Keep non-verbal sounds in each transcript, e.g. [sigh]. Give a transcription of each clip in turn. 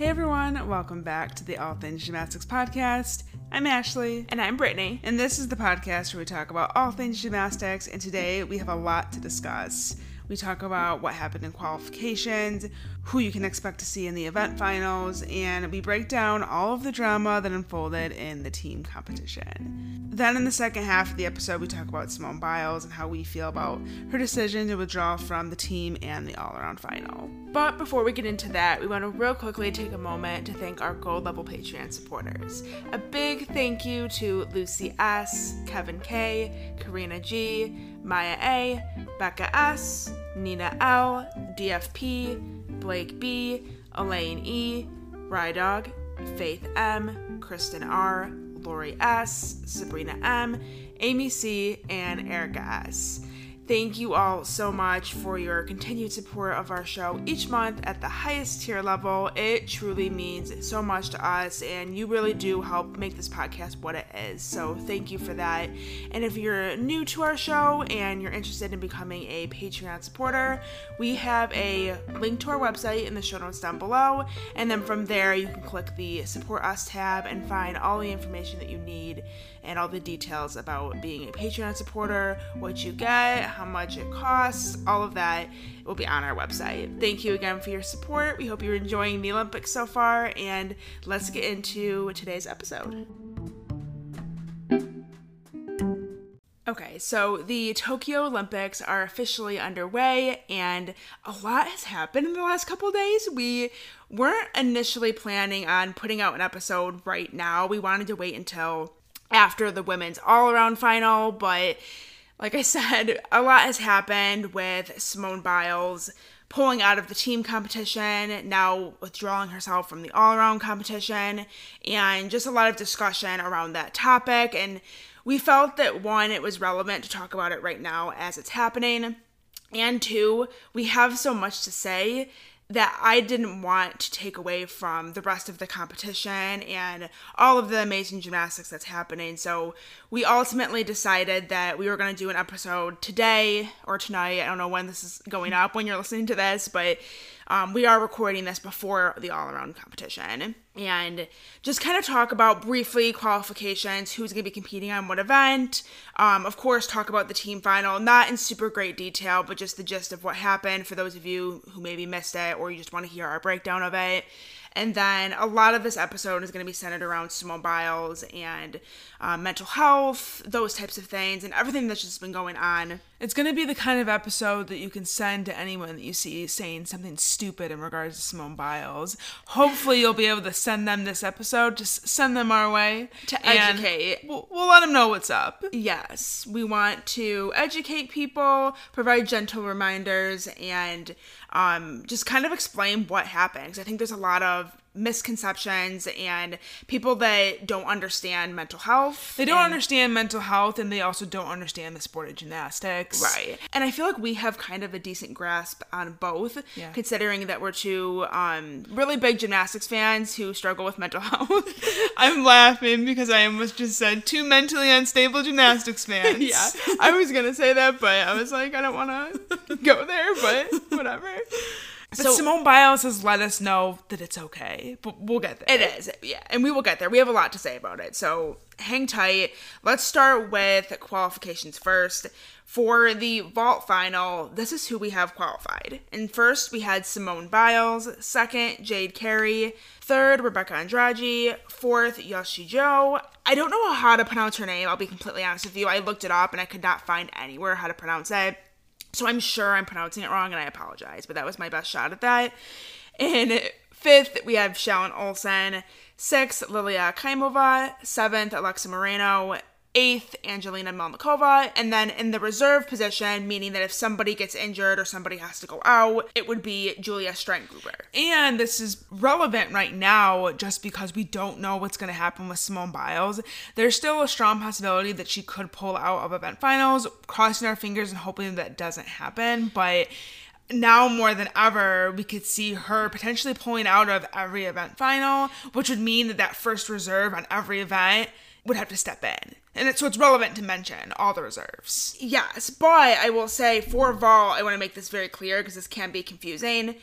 Hey everyone, welcome back to the All Things Gymnastics podcast. I'm Ashley. And I'm Brittany. And this is the podcast where we talk about all things gymnastics, and today we have a lot to discuss. We talk about what happened in qualifications, who you can expect to see in the event finals, and we break down all of the drama that unfolded in the team competition. Then, in the second half of the episode, we talk about Simone Biles and how we feel about her decision to withdraw from the team and the all around final. But before we get into that, we want to real quickly take a moment to thank our gold level Patreon supporters. A big thank you to Lucy S., Kevin K., Karina G., Maya A., Becca S., Nina L., DFP, Blake B., Elaine E., Rydog, Faith M., Kristen R., Lori S., Sabrina M., Amy C., and Erica S. Thank you all so much for your continued support of our show each month at the highest tier level. It truly means so much to us, and you really do help make this podcast what it is. So, thank you for that. And if you're new to our show and you're interested in becoming a Patreon supporter, we have a link to our website in the show notes down below. And then from there, you can click the Support Us tab and find all the information that you need and all the details about being a Patreon supporter, what you get, how much it costs, all of that will be on our website. Thank you again for your support. We hope you're enjoying the Olympics so far, and let's get into today's episode. Okay, so the Tokyo Olympics are officially underway, and a lot has happened in the last couple days. We weren't initially planning on putting out an episode right now. We wanted to wait until after the women's all around final, but like I said, a lot has happened with Simone Biles pulling out of the team competition, now withdrawing herself from the all around competition, and just a lot of discussion around that topic. And we felt that one, it was relevant to talk about it right now as it's happening, and two, we have so much to say that I didn't want to take away from the rest of the competition and all of the amazing gymnastics that's happening. So we ultimately decided that we were going to do an episode today or tonight. I don't know when this is going up when you're listening to this, but um, we are recording this before the all around competition and just kind of talk about briefly qualifications, who's going to be competing on what event. Um, of course, talk about the team final, not in super great detail, but just the gist of what happened for those of you who maybe missed it or you just want to hear our breakdown of it. And then a lot of this episode is going to be centered around Simone Biles and uh, mental health, those types of things, and everything that's just been going on. It's going to be the kind of episode that you can send to anyone that you see saying something stupid in regards to Simone Biles. Hopefully, you'll be able to send them this episode. Just send them our way to educate. We'll, we'll let them know what's up. Yes, we want to educate people, provide gentle reminders, and um, just kind of explain what happens. I think there's a lot of misconceptions and people that don't understand mental health. They don't and, understand mental health and they also don't understand the sport of gymnastics. Right. And I feel like we have kind of a decent grasp on both, yeah. considering that we're two um, really big gymnastics fans who struggle with mental [laughs] health. [laughs] I'm laughing because I almost just said two mentally unstable gymnastics [laughs] fans. yeah. I was going to say that, but I was like, I don't want to go there, but whatever. But so, Simone Biles has let us know that it's okay, but we'll get there. It is, yeah, and we will get there. We have a lot to say about it, so hang tight. Let's start with qualifications first. For the vault final, this is who we have qualified. And first, we had Simone Biles. Second, Jade Carey. Third, Rebeca Andrade. Fourth, Yoshi Joe. I don't know how to pronounce her name, I'll be completely honest with you. I looked it up and I could not find anywhere how to pronounce it. So I'm sure I'm pronouncing it wrong and I apologize, but that was my best shot at that. And fifth, we have Shallon Olsen. Sixth, Lilia Akhaimova. Seventh, Alexa Moreno eighth Angelina Melnikova, and then in the reserve position, meaning that if somebody gets injured or somebody has to go out, it would be Giulia Steingruber. And this is relevant right now just because we don't know what's going to happen with Simone Biles. There's still a strong possibility that she could pull out of event finals, crossing our fingers and hoping that doesn't happen, but now more than ever, we could see her potentially pulling out of every event final, which would mean that that first reserve on every event would have to step in. And it, so it's relevant to mention all the reserves. Yes, but I will say for vault, I want to make this very clear because this can be confusing.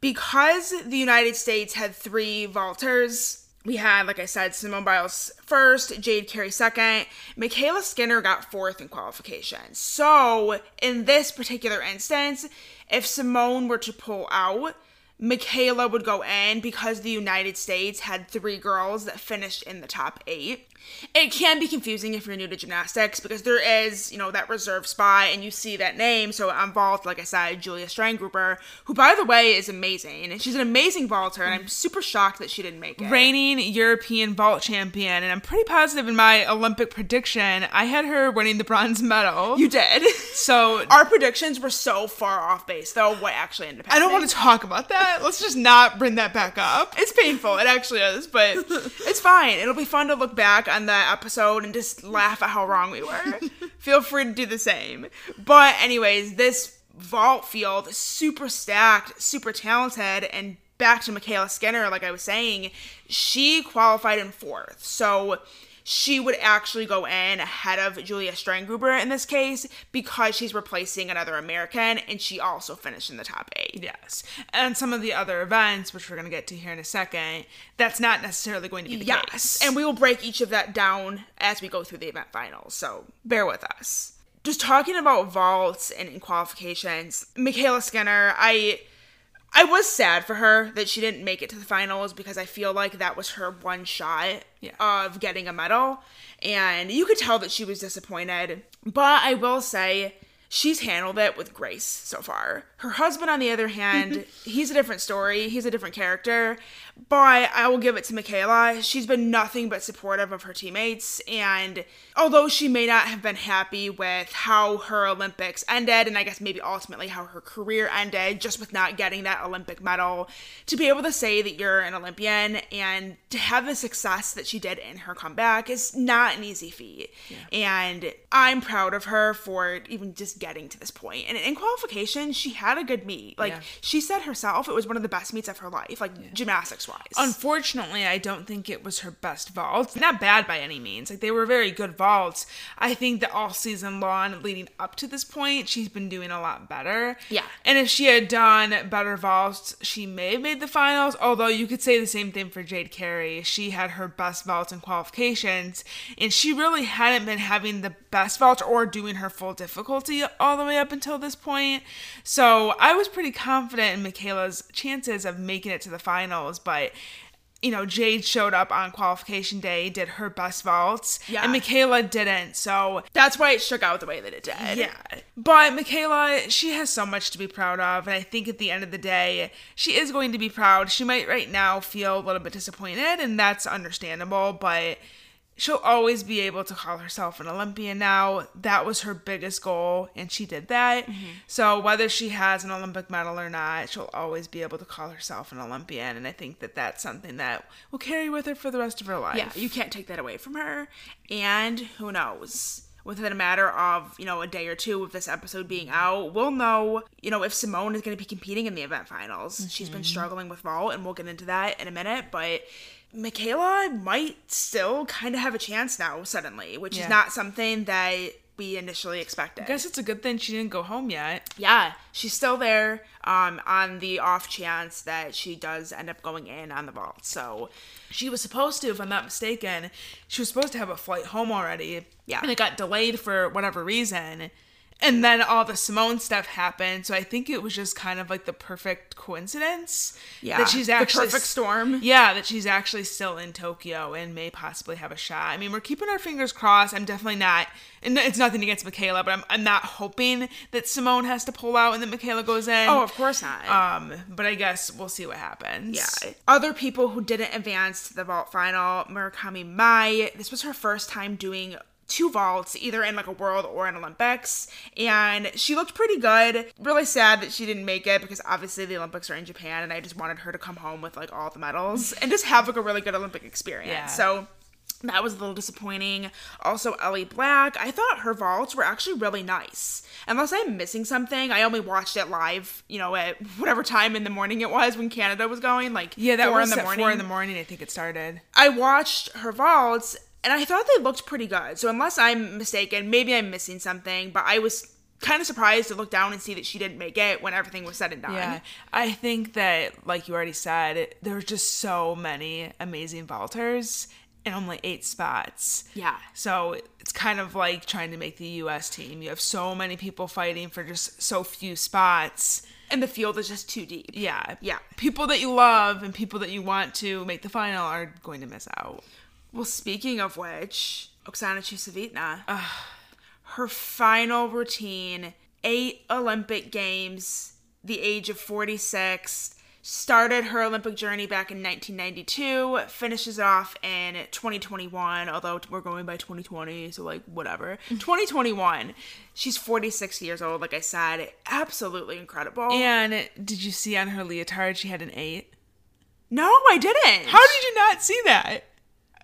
because the United States had three vaulters, we had, like I said, Simone Biles first, Jade Carey second, MyKayla Skinner got fourth in qualification. So, in this particular instance, if Simone were to pull out, MyKayla would go in because the United States had three girls that finished in the top eight. It can be confusing if you're new to gymnastics because there is, you know, that reserve spot and you see that name. So I'm vault, like I said, Giulia Steingruber, who by the way is amazing. And she's an amazing vaulter, and I'm mm. super shocked that she didn't make it. Reigning European vault champion, and I'm pretty positive in my Olympic prediction, I had her winning the bronze medal. You did. [laughs] So [laughs] Our predictions were so far off base, though, what actually ended up I don't want to talk about that. Let's just not bring that back up. It's painful. It actually is, but [laughs] it's fine. It'll be fun to look back on that episode and just laugh at how wrong we were. [laughs] Feel free to do the same. But anyways, this vault field super stacked, super talented, and back to MyKayla Skinner, like I was saying, she qualified in fourth. So she would actually go in ahead of Giulia Steingruber in this case because she's replacing another American and she also finished in the top eight. Yes. And some of the other events, which we're going to get to here in a second, that's not necessarily going to be the Yes, case. and we will break each of that down as we go through the event finals. So bear with us. Just talking about vaults and qualifications, MyKayla Skinner, I I was sad for her that she didn't make it to the finals because I feel like that was her one shot Yeah. of getting a medal. And you could tell that she was disappointed. But I will say she's handled it with grace so far. Her husband, on the other hand, [laughs] he's a different story. He's a different character. But I will give it to MyKayla. She's been nothing but supportive of her teammates. And although she may not have been happy with how her Olympics ended, and I guess maybe ultimately how her career ended, just with not getting that Olympic medal, to be able to say that you're an Olympian and to have the success that she did in her comeback is not an easy feat. And I'm proud of her for even just getting to this point. And in qualification, she had a good meet. Like Yeah. she said herself, it was one of the best meets of her life, like gymnastics wise. Unfortunately, I don't think it was her best vault. Not bad by any means. Like they were very good vaults. I think that all season long, leading up to this point, she's been doing a lot better. Yeah. And if she had done better vaults, she may have made the finals. Although you could say the same thing for Jade Carey. She had her best vaults in qualifications, and she really hadn't been having the best vault or doing her full difficulty all the way up until this point. So I was pretty confident in MyKayla's chances of making it to the finals, but you know, Jade showed up on qualification day, did her best vaults, Yeah. and MyKayla didn't. So That's why it shook out the way that it did. yeah. But MyKayla, she has so much to be proud of. And I think at the end of the day, she is going to be proud. She might right now feel a little bit disappointed, and that's understandable. But she'll always be able to call herself an Olympian now. That was her biggest goal, and she did that. Mm-hmm. So whether she has an Olympic medal or not, she'll always be able to call herself an Olympian. And I think that that's something that will carry with her for the rest of her life. Yeah, you can't take that away from her. And who knows? Within a matter of, you know, a day or two of this episode being out, we'll know, you know, if Simone is going to be competing in the event finals. She's been mm-hmm. struggling with vault, and we'll get into that in a minute. But MyKayla might still kind of have a chance now, suddenly, which Yeah. is not something that we initially expected. I guess it's a good thing she didn't go home yet. Yeah, she's still there um, on the off chance that she does end up going in on the vault. So, She was supposed to, if I'm not mistaken, she was supposed to have a flight home already. Yeah. And it got delayed for whatever reason. And then all the Simone stuff happened. So I think it was just kind of like the perfect coincidence. Yeah, That she's actually the perfect storm. Yeah, that she's actually still in Tokyo and may possibly have a shot. I mean, we're keeping our fingers crossed. I'm definitely not. And it's nothing against MyKayla, but I'm, I'm not hoping that Simone has to pull out and that MyKayla goes in. oh, of course not. Um, but I guess we'll see what happens. Yeah. Other people who didn't advance to the vault final, Murakami Mai. This was her first time doing two vaults, either in like a world or an Olympics, and she looked pretty good. Really sad that she didn't make it because obviously the Olympics are in Japan, and I just wanted her to come home with like all the medals and just have like a really good Olympic experience. Yeah. So that was a little disappointing. Also, Ellie Black, I thought her vaults were actually really nice. Unless I'm missing something, I only watched it live, you know, at [laughs] whatever time in the morning it was when Canada was going, like Yeah, that four was in the morning. four in the morning. I think it started. I watched her vaults and I thought they looked pretty good. So unless I'm mistaken, maybe I'm missing something, but I was kind of surprised to look down and see that she didn't make it when everything was said and done. Yeah, I think that, like you already said, there were just so many amazing vaulters and only eight spots. Yeah. So it's kind of like trying to make the U.S. team. You have so many people fighting for just so few spots. And the field is just too deep. Yeah. Yeah. People that you love and people that you want to make the final are going to miss out. Well, speaking of which, Oksana Chusovitina, her final routine, eight Olympic Games, the age of 46, started her Olympic journey back in 1992, finishes it off in 2021, although we're going by 2020, so like whatever. [laughs] 2021. She's 46 years old, like I said. Absolutely incredible. And did you see on her leotard she had an eight? no, I didn't. How did you not see that?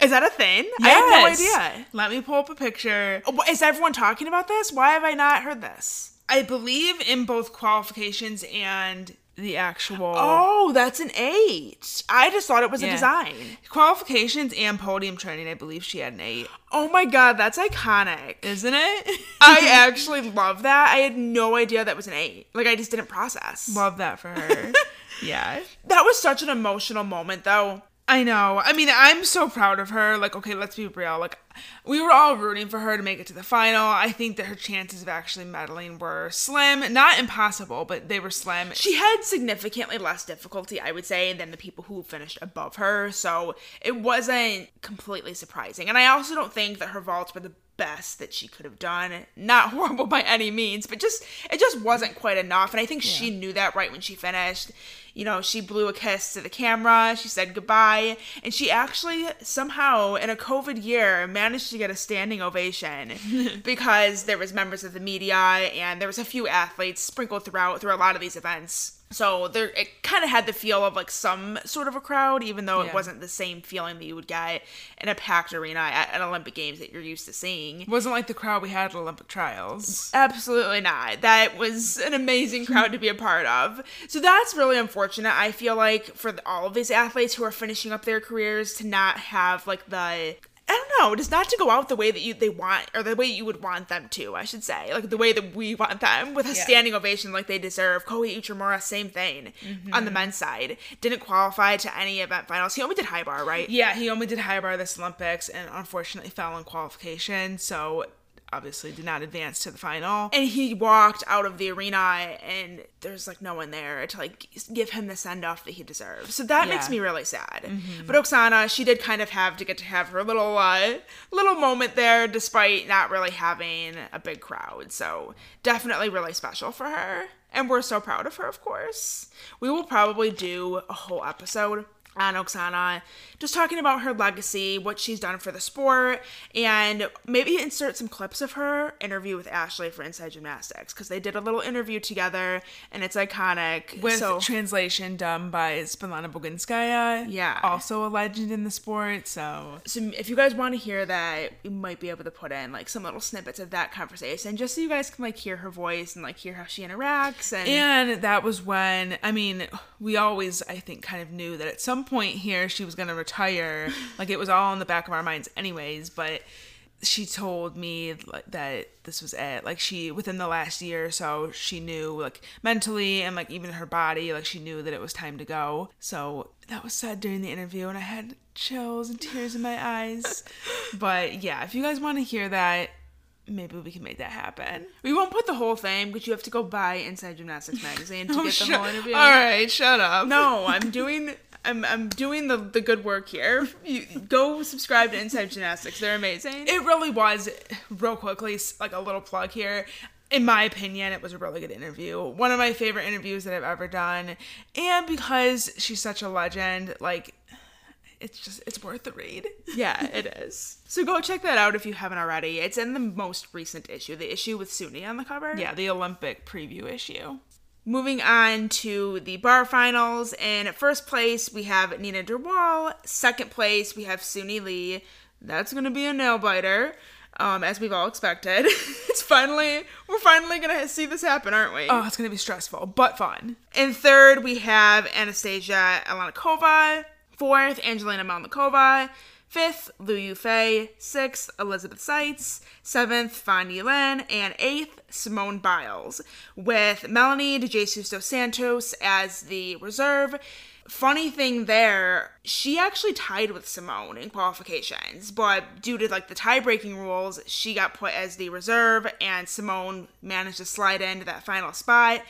Is that a thing? I have no idea. Let me pull up a picture. Oh, is everyone talking about this? Why have I not heard this? I believe in both qualifications and the actual Oh, that's an eight. I just thought it was a design. qualifications and podium training. I believe she had an eight, Oh my god, that's iconic. isn't it? [laughs] I [laughs] actually love that. I had no idea that was an eight. Like I just didn't process. love that for her. [laughs] yeah. that was such an emotional moment though. I know. I mean, I'm so proud of her. Like, okay, let's be real. Like, we were all rooting for her to make it to the final. I think that her chances of actually medaling were slim. Not impossible, but they were slim. She had significantly less difficulty, I would say, than the people who finished above her. So it wasn't completely surprising. And I also don't think that her vaults were the best that she could have done. Not [laughs] horrible by any means, but just it just wasn't quite enough. And I think she knew that right when she finished. You know, she blew a kiss to the camera, she said goodbye, and she actually somehow in a COVID year managed to get a standing ovation [laughs] because there was members of the media and there was a few athletes sprinkled throughout through a lot of these events. So there it kind of had the feel of like some sort of a crowd, even though it Yeah. wasn't the same feeling that you would get in a packed arena at an Olympic Games that you're used to seeing. It wasn't like the crowd we had at Olympic trials. Absolutely not. That was an amazing crowd to be a part of. So that's really unfortunate. I feel like for the- all of these athletes who are finishing up their careers to not have like the I don't know, just not to go out the way that you they want or the way you would want them to, I should say. Like the way that we want them with a Yeah. standing ovation like they deserve. Kohei Uchimura, same thing on the mm-hmm. men's side. Didn't qualify to any event finals. He only did high bar, right? Yeah, he only did high bar this Olympics and unfortunately fell in qualification, so obviously did not advance to the final. and he walked out of the arena and there's like no one there to like give him the send off that he deserves. So that makes me really sad. But oksana she did kind of have to get to have her little uh little moment there despite not really having a big crowd. So definitely really special for her. And we're so proud of her of course. We will probably do a whole episode on Oksana, just talking about her legacy, what she's done for the sport, and maybe insert some clips of her interview with Ashley for Inside Gymnastics because they did a little interview together and it's iconic. With so translation done by Svetlana Boginskaya. Yeah. Also a legend in the sport, so so if you guys want to hear that, we might be able to put in like some little snippets of that conversation just so you guys can like hear her voice and like hear how she interacts and And that was when, I mean, we always, I think, kind of knew that at some point here she was going to retire. like it was all in the back of our minds, anyways. But she told me like, that this was it. Like she, within the last year or so, she knew, like mentally and like even her body, like she knew that it was time to go. So that was said during the interview, and I had chills and tears in my eyes. But yeah, if you guys want to hear that, maybe we can make that happen. we won't put the whole thing, but you have to go buy Inside Gymnastics magazine to [laughs] oh, get the Oh, Shut- whole interview. All right, shut up. No, I'm doing I'm I'm doing the the good work here. [laughs] You go subscribe to Inside Gymnastics. They're amazing. It really was, real quickly, like a little plug here. In my opinion, it was a really good interview. One of my favorite interviews that I've ever done. And because she's such a legend, like, it's just, it's worth the read. [laughs] yeah, it is. So go check that out if you haven't already. It's in the most recent issue, the issue with Suni on the cover. Yeah, the Olympic preview issue. Moving on to the bar finals. In first place, we have Nina Derwael. Second place, we have Suni Lee. That's going to be a nail biter, um, as we've all expected. [laughs] it's finally, we're finally going to see this happen, aren't we? Oh, it's going to be stressful, but fun. In third, we have Anastasia Iliankova. Fourth, Angelina Melnikova. Fifth, Lu Yufei. Sixth, Elizabeth Seitz. Seventh, Fan Yilin. And eighth, Simone Biles, with Melanie DeJesus dos Santos as the reserve. Funny thing there, she actually tied with Simone in qualifications, but due to like the tie-breaking rules, she got put as the reserve, and Simone managed to slide into that final spot.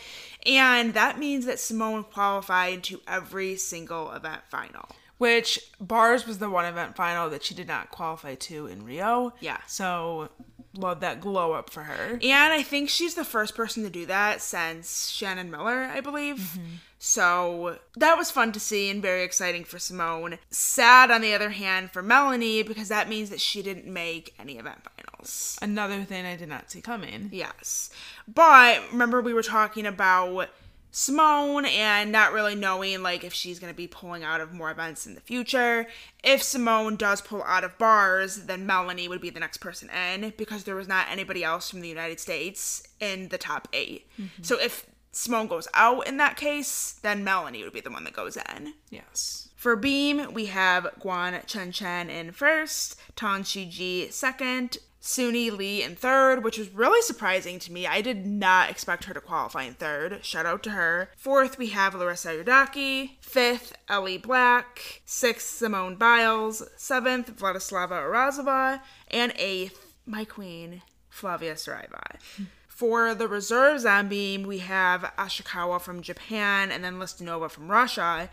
And that means that Simone qualified to every single event final. Which bars was the one event final that she did not qualify to in Rio. Yeah. So love that glow up for her. And I think she's the first person to do that since Shannon Miller, I believe. Mm-hmm. So that was fun to see and very exciting for Simone. Sad, on the other hand, for Melanie because that means that she didn't make any event finals. Another thing I did not see coming. Yes. But remember, we were talking about Simone and not really knowing like if she's going to be pulling out of more events in the future. If Simone does pull out of bars, then Melanie would be the next person in because there was not anybody else from the United States in the top 8. Mm-hmm. So if Simone goes out in that case, then Melanie would be the one that goes in. Yes. For Beam, we have Guan Chenchen in first, Tang Xijing second, Suni Lee in third, which was really surprising to me. I did not expect her to qualify in third. Shout out to her. Fourth, we have Larisa Iordache. Fifth, Ellie Black. Sixth, Simone Biles. Seventh, Vladislava Urazova. And eighth, my queen, Flavia Saraiva. [laughs] For the reserves on beam, we have Ashikawa from Japan and then Listunova from Russia.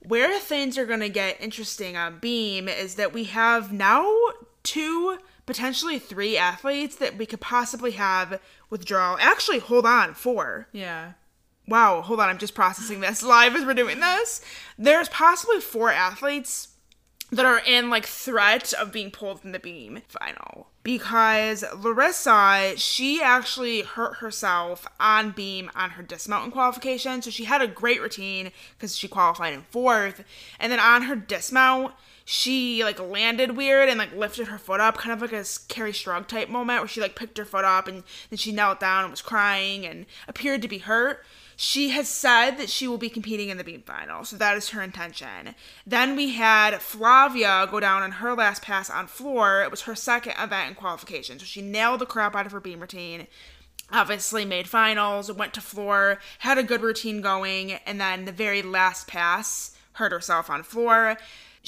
Where things are going to get interesting on beam is that we have now two potentially three athletes that we could possibly have withdrawal. Actually, hold on, four. Yeah. Wow, hold on, I'm just processing this [laughs] live as we're doing this. There's possibly four athletes that are in like threat of being pulled from the beam final because Larissa she actually hurt herself on beam on her dismount and qualification so she had a great routine because she qualified in fourth and then on her dismount she like landed weird and like lifted her foot up, kind of like a Kerri Strug type moment where she like picked her foot up and then she knelt down and was crying and appeared to be hurt. She has said that she will be competing in the beam final, so that is her intention. Then we had Flavia go down on her last pass on floor. It was her second event in qualification, so she nailed the crap out of her beam routine obviously made finals, went to floor, had a good routine going, and then the very last pass hurt herself on floor.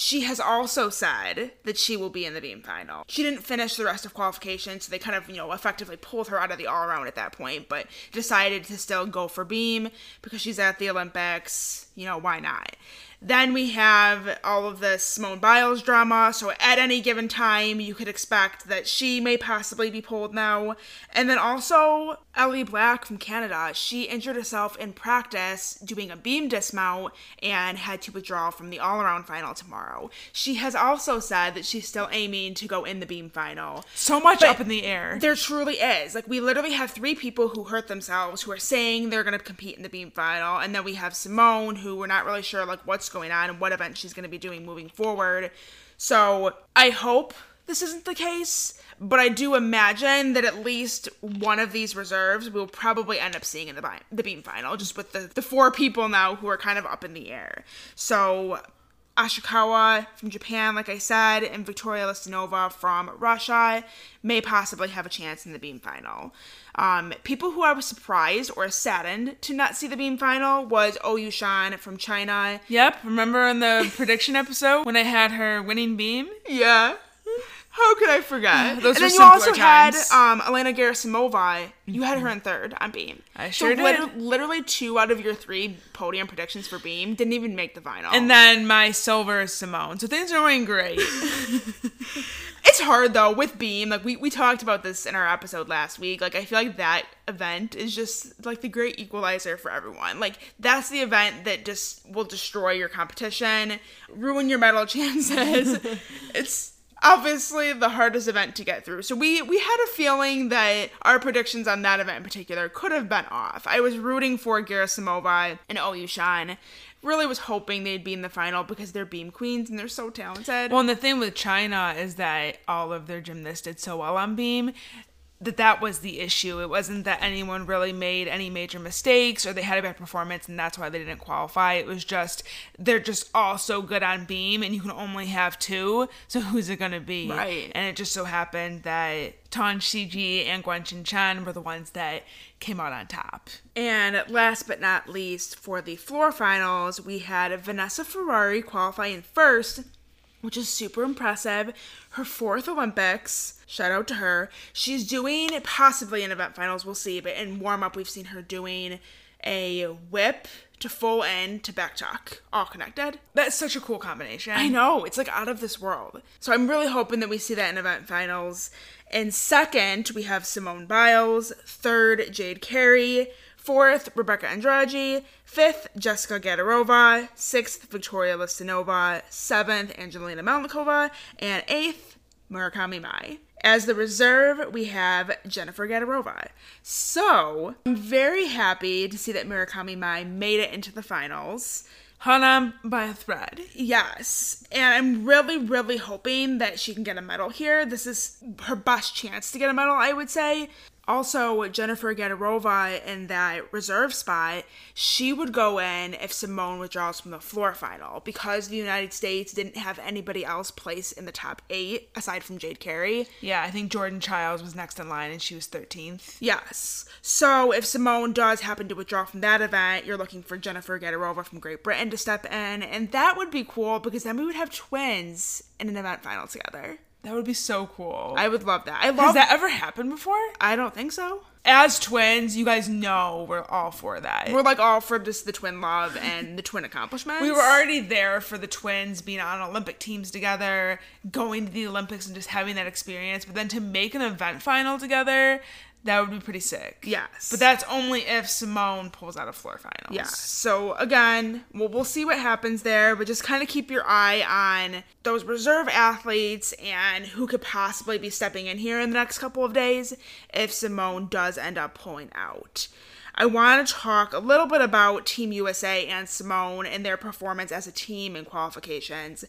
She has also said that she will be in the beam final. She didn't finish the rest of qualification, so they kind of, you know, effectively pulled her out of the all around at that point, but decided to still go for beam because she's at the Olympics. You know, why not? Then we have all of the Simone Biles drama. So at any given time, you could expect that she may possibly be pulled now. And then also Ellie Black from Canada. She injured herself in practice doing a beam dismount and had to withdraw from the all around final tomorrow. She has also said that she's still aiming to go in the beam final. So much but up in the air. There truly is. Like, we literally have three people who hurt themselves who are saying they're going to compete in the beam final. And then we have Simone, who we're not really sure, like, what's going on and what event she's going to be doing moving forward. So I hope this isn't the case, but I do imagine that at least one of these reserves we'll probably end up seeing in the, bi- the beam final, just with the, the four people now who are kind of up in the air. So Ashikawa from Japan, like I said, and Victoria Listunova from Russia may possibly have a chance in the beam final. Um, people who I was surprised or saddened to not see the beam final was Ou Shan from China. Yep, remember in the [laughs] prediction episode when I had her winning beam? Yeah. How could I forget? [sighs] Those and then you also times. had um, Elena Gerasimova. You had her in third on Beam. I sure so did. literally two out of your three podium predictions for Beam didn't even make the final. And then my silver is Simone. So things are going great. [laughs] [laughs] it's hard though with Beam. Like we, we talked about this in our episode last week. Like I feel like that event is just like the great equalizer for everyone. Like that's the event that just will destroy your competition, ruin your medal [laughs] chances. it's obviously the hardest event to get through. So we we had a feeling that our predictions on that event in particular could have been off. I was rooting for Gerasimova and Ou Shan. Really was hoping they'd be in the final because they're beam queens and they're so talented. Well, and the thing with China is that all of their gymnasts did so well on beam that that was the issue. It wasn't that anyone really made any major mistakes or they had a bad performance and that's why they didn't qualify. It was just they're just all so good on beam and you can only have two. So [laughs] who's it going to be? Right. And it just so happened that Tang Xijing and Guan Chenchen were the ones that came out on top. And last but not least, for the floor finals, we had Vanessa Ferrari qualifying first which is super impressive. Her fourth Olympics. Shout out to her. She's doing possibly in event finals, we'll see, but in warm up, we've seen her doing a whip to full end to back tuck, all connected. That's such a cool combination. I know, it's like out of this world. So I'm really hoping that we see that in event finals. And second, we have Simone Biles. Third, Jade Carey. Fourth, Rebeca Andrade. Fifth, Jessica Gadirova. Sixth, Victoria Listunova. Seventh, Angelina Melnikova. And eighth, Murakami Mai. As the reserve, we have Jennifer Gadirova. So, I'm very happy to see that Murakami Mai made it into the finals. Hung on by a thread. Yes. And I'm really, really hoping that she can get a medal here. This is her best chance to get a medal, I would say also Jennifer Gadirova in that reserve spot, she would go in if Simone withdraws from the floor final because the United States didn't have anybody else place in the top eight aside from Jade Carey. Yeah, I think Jordan Chiles was next in line and she was 13th. Yes. So if Simone does happen to withdraw from that event, you're looking for Jennifer Gadirova from Great Britain to step in, and that would be cool because then we would have twins in an event final together. That would be so cool. I would love that. I love Has that ever happened before? I don't think so. As twins, you guys know we're all for that. We're like all for just the twin love and the twin accomplishments. We were already there for the twins being on Olympic teams together, going to the Olympics and just having that experience. But then to make an event final together, that would be pretty sick. Yes. But that's only if Simone pulls out of floor finals. Yeah. So again, well, we'll see what happens there, but just kind of keep your eye on those reserve athletes and who could possibly be stepping in here in the next couple of days if Simone does end up pulling out. I want to talk a little bit about Team USA and Simone and their performance as a team in qualifications.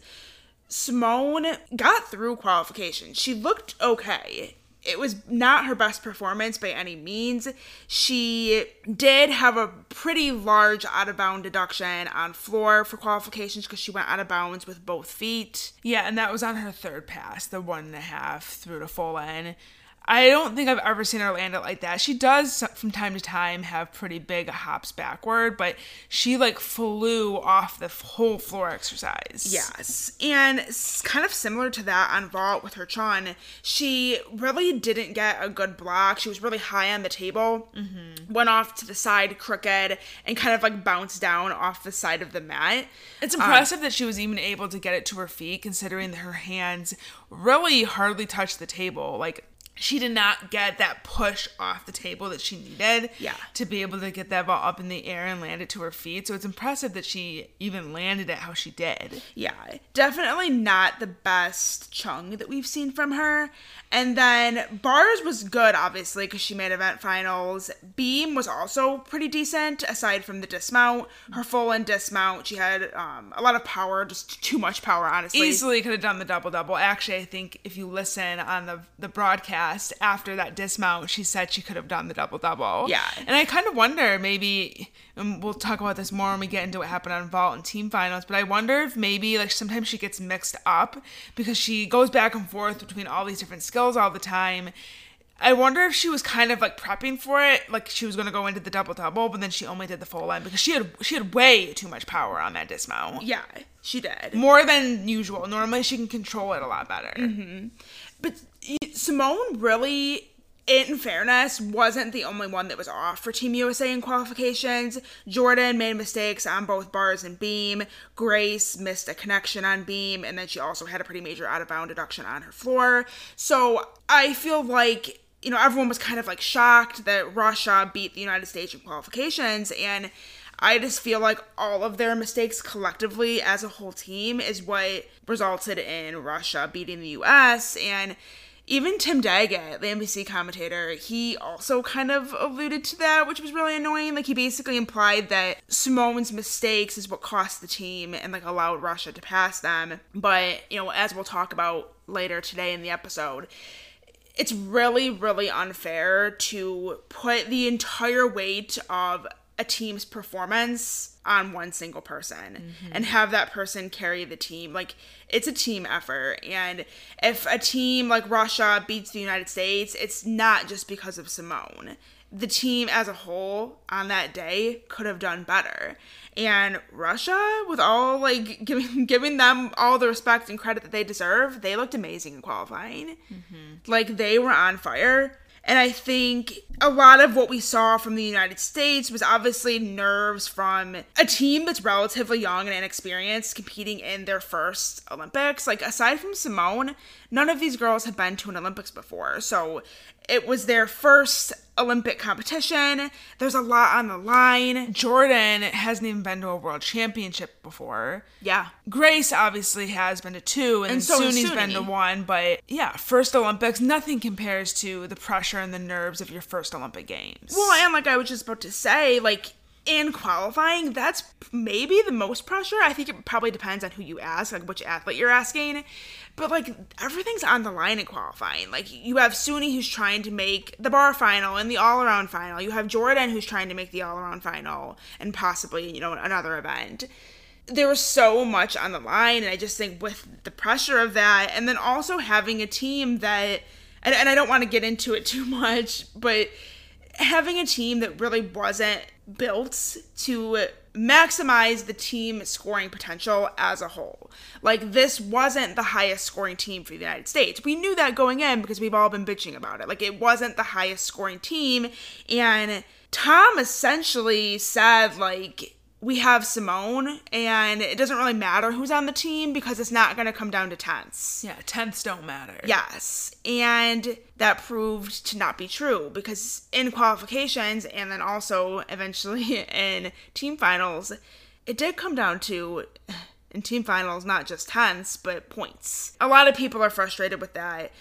Simone got through qualification. She looked okay it was not her best performance by any means. She did have a pretty large out of bound deduction on floor for qualifications because she went out of bounds with both feet. Yeah, and that was on her third pass, the one and a half through to full in. I don't think I've ever seen her land it like that. She does from time to time have pretty big hops backward, but she like flew off the whole floor exercise. Yes. And kind of similar to that on vault with her Cheng, she really didn't get a good block. She was really high on the table, mm-hmm. went off to the side crooked, and kind of like bounced down off the side of the mat. It's impressive um, that she was even able to get it to her feet, considering that her hands really hardly touched the table. Like she did not get that push off the table that she needed yeah. to be able to get that ball up in the air and land it to her feet. So it's impressive that she even landed it how she did. Yeah, definitely not the best Cheng that we've seen from her. And then bars was good, obviously, because she made event finals. Beam was also pretty decent, aside from the dismount. Her full and dismount, she had um, a lot of power, just too much power, honestly. Easily could have done the double double. Actually, I think if you listen on the the broadcast after that dismount, she said she could have done the double double. Yeah, and I kind of wonder maybe, and we'll talk about this more when we get into what happened on vault and team finals. But I wonder if maybe like sometimes she gets mixed up because she goes back and forth between all these different skills all the time. I wonder if she was kind of like prepping for it, like she was going to go into the double double, but then she only did the full line because she had she had way too much power on that dismount. Yeah, she did more than usual. Normally, she can control it a lot better. Mm-hmm. But Simone really in fairness, wasn't the only one that was off for Team USA in qualifications. Jordan made mistakes on both bars and beam. Grace missed a connection on beam, and then she also had a pretty major out of bound deduction on her floor. So I feel like you know everyone was kind of like shocked that Russia beat the United States in qualifications, and I just feel like all of their mistakes collectively as a whole team is what resulted in Russia beating the US and even Tim Daggett, the NBC commentator, he also kind of alluded to that, which was really annoying. Like he basically implied that Simone's mistakes is what cost the team and like allowed Russia to pass them. But, you know, as we'll talk about later today in the episode, it's really, really unfair to put the entire weight of a team's performance on one single person mm-hmm. and have that person carry the team. Like it's a team effort. And if a team like Russia beats the United States, it's not just because of Simone. The team as a whole on that day could have done better. And Russia, with all like [laughs] giving giving them all the respect and credit that they deserve, they looked amazing in qualifying. Mm-hmm. Like they were on fire. And I think a lot of what we saw from the United States was obviously nerves from a team that's relatively young and inexperienced competing in their first Olympics. Like, aside from Simone, none of these girls have been to an Olympics before. So it was their first Olympic competition. There's a lot on the line. Jordan hasn't even been to a world championship before. Yeah. Grace obviously has been to two, and, and so Suni's Suni. been to one. But yeah, first Olympics, nothing compares to the pressure and the nerves of your first Olympic Games. Well, and like I was just about to say, like in qualifying, that's maybe the most pressure. I think it probably depends on who you ask, like which athlete you're asking. But like everything's on the line in qualifying. Like you have Suni who's trying to make the bar final and the all around final. You have Jordan who's trying to make the all around final and possibly, you know, another event. There was so much on the line, and I just think with the pressure of that, and then also having a team that, and, and I don't want to get into it too [laughs] much, but having a team that really wasn't built to maximize the team scoring potential as a whole. Like this wasn't the highest scoring team for the United States. We knew that going in because we've all been bitching about it. Like it wasn't the highest scoring team and Tom essentially said like we have Simone, and it doesn't really matter who's on the team because it's not going to come down to tenths. Yeah, tenths don't matter. Yes. And that proved to not be true because in qualifications and then also eventually [laughs] in team finals, it did come down to in team finals not just tenths, but points. A lot of people are frustrated with that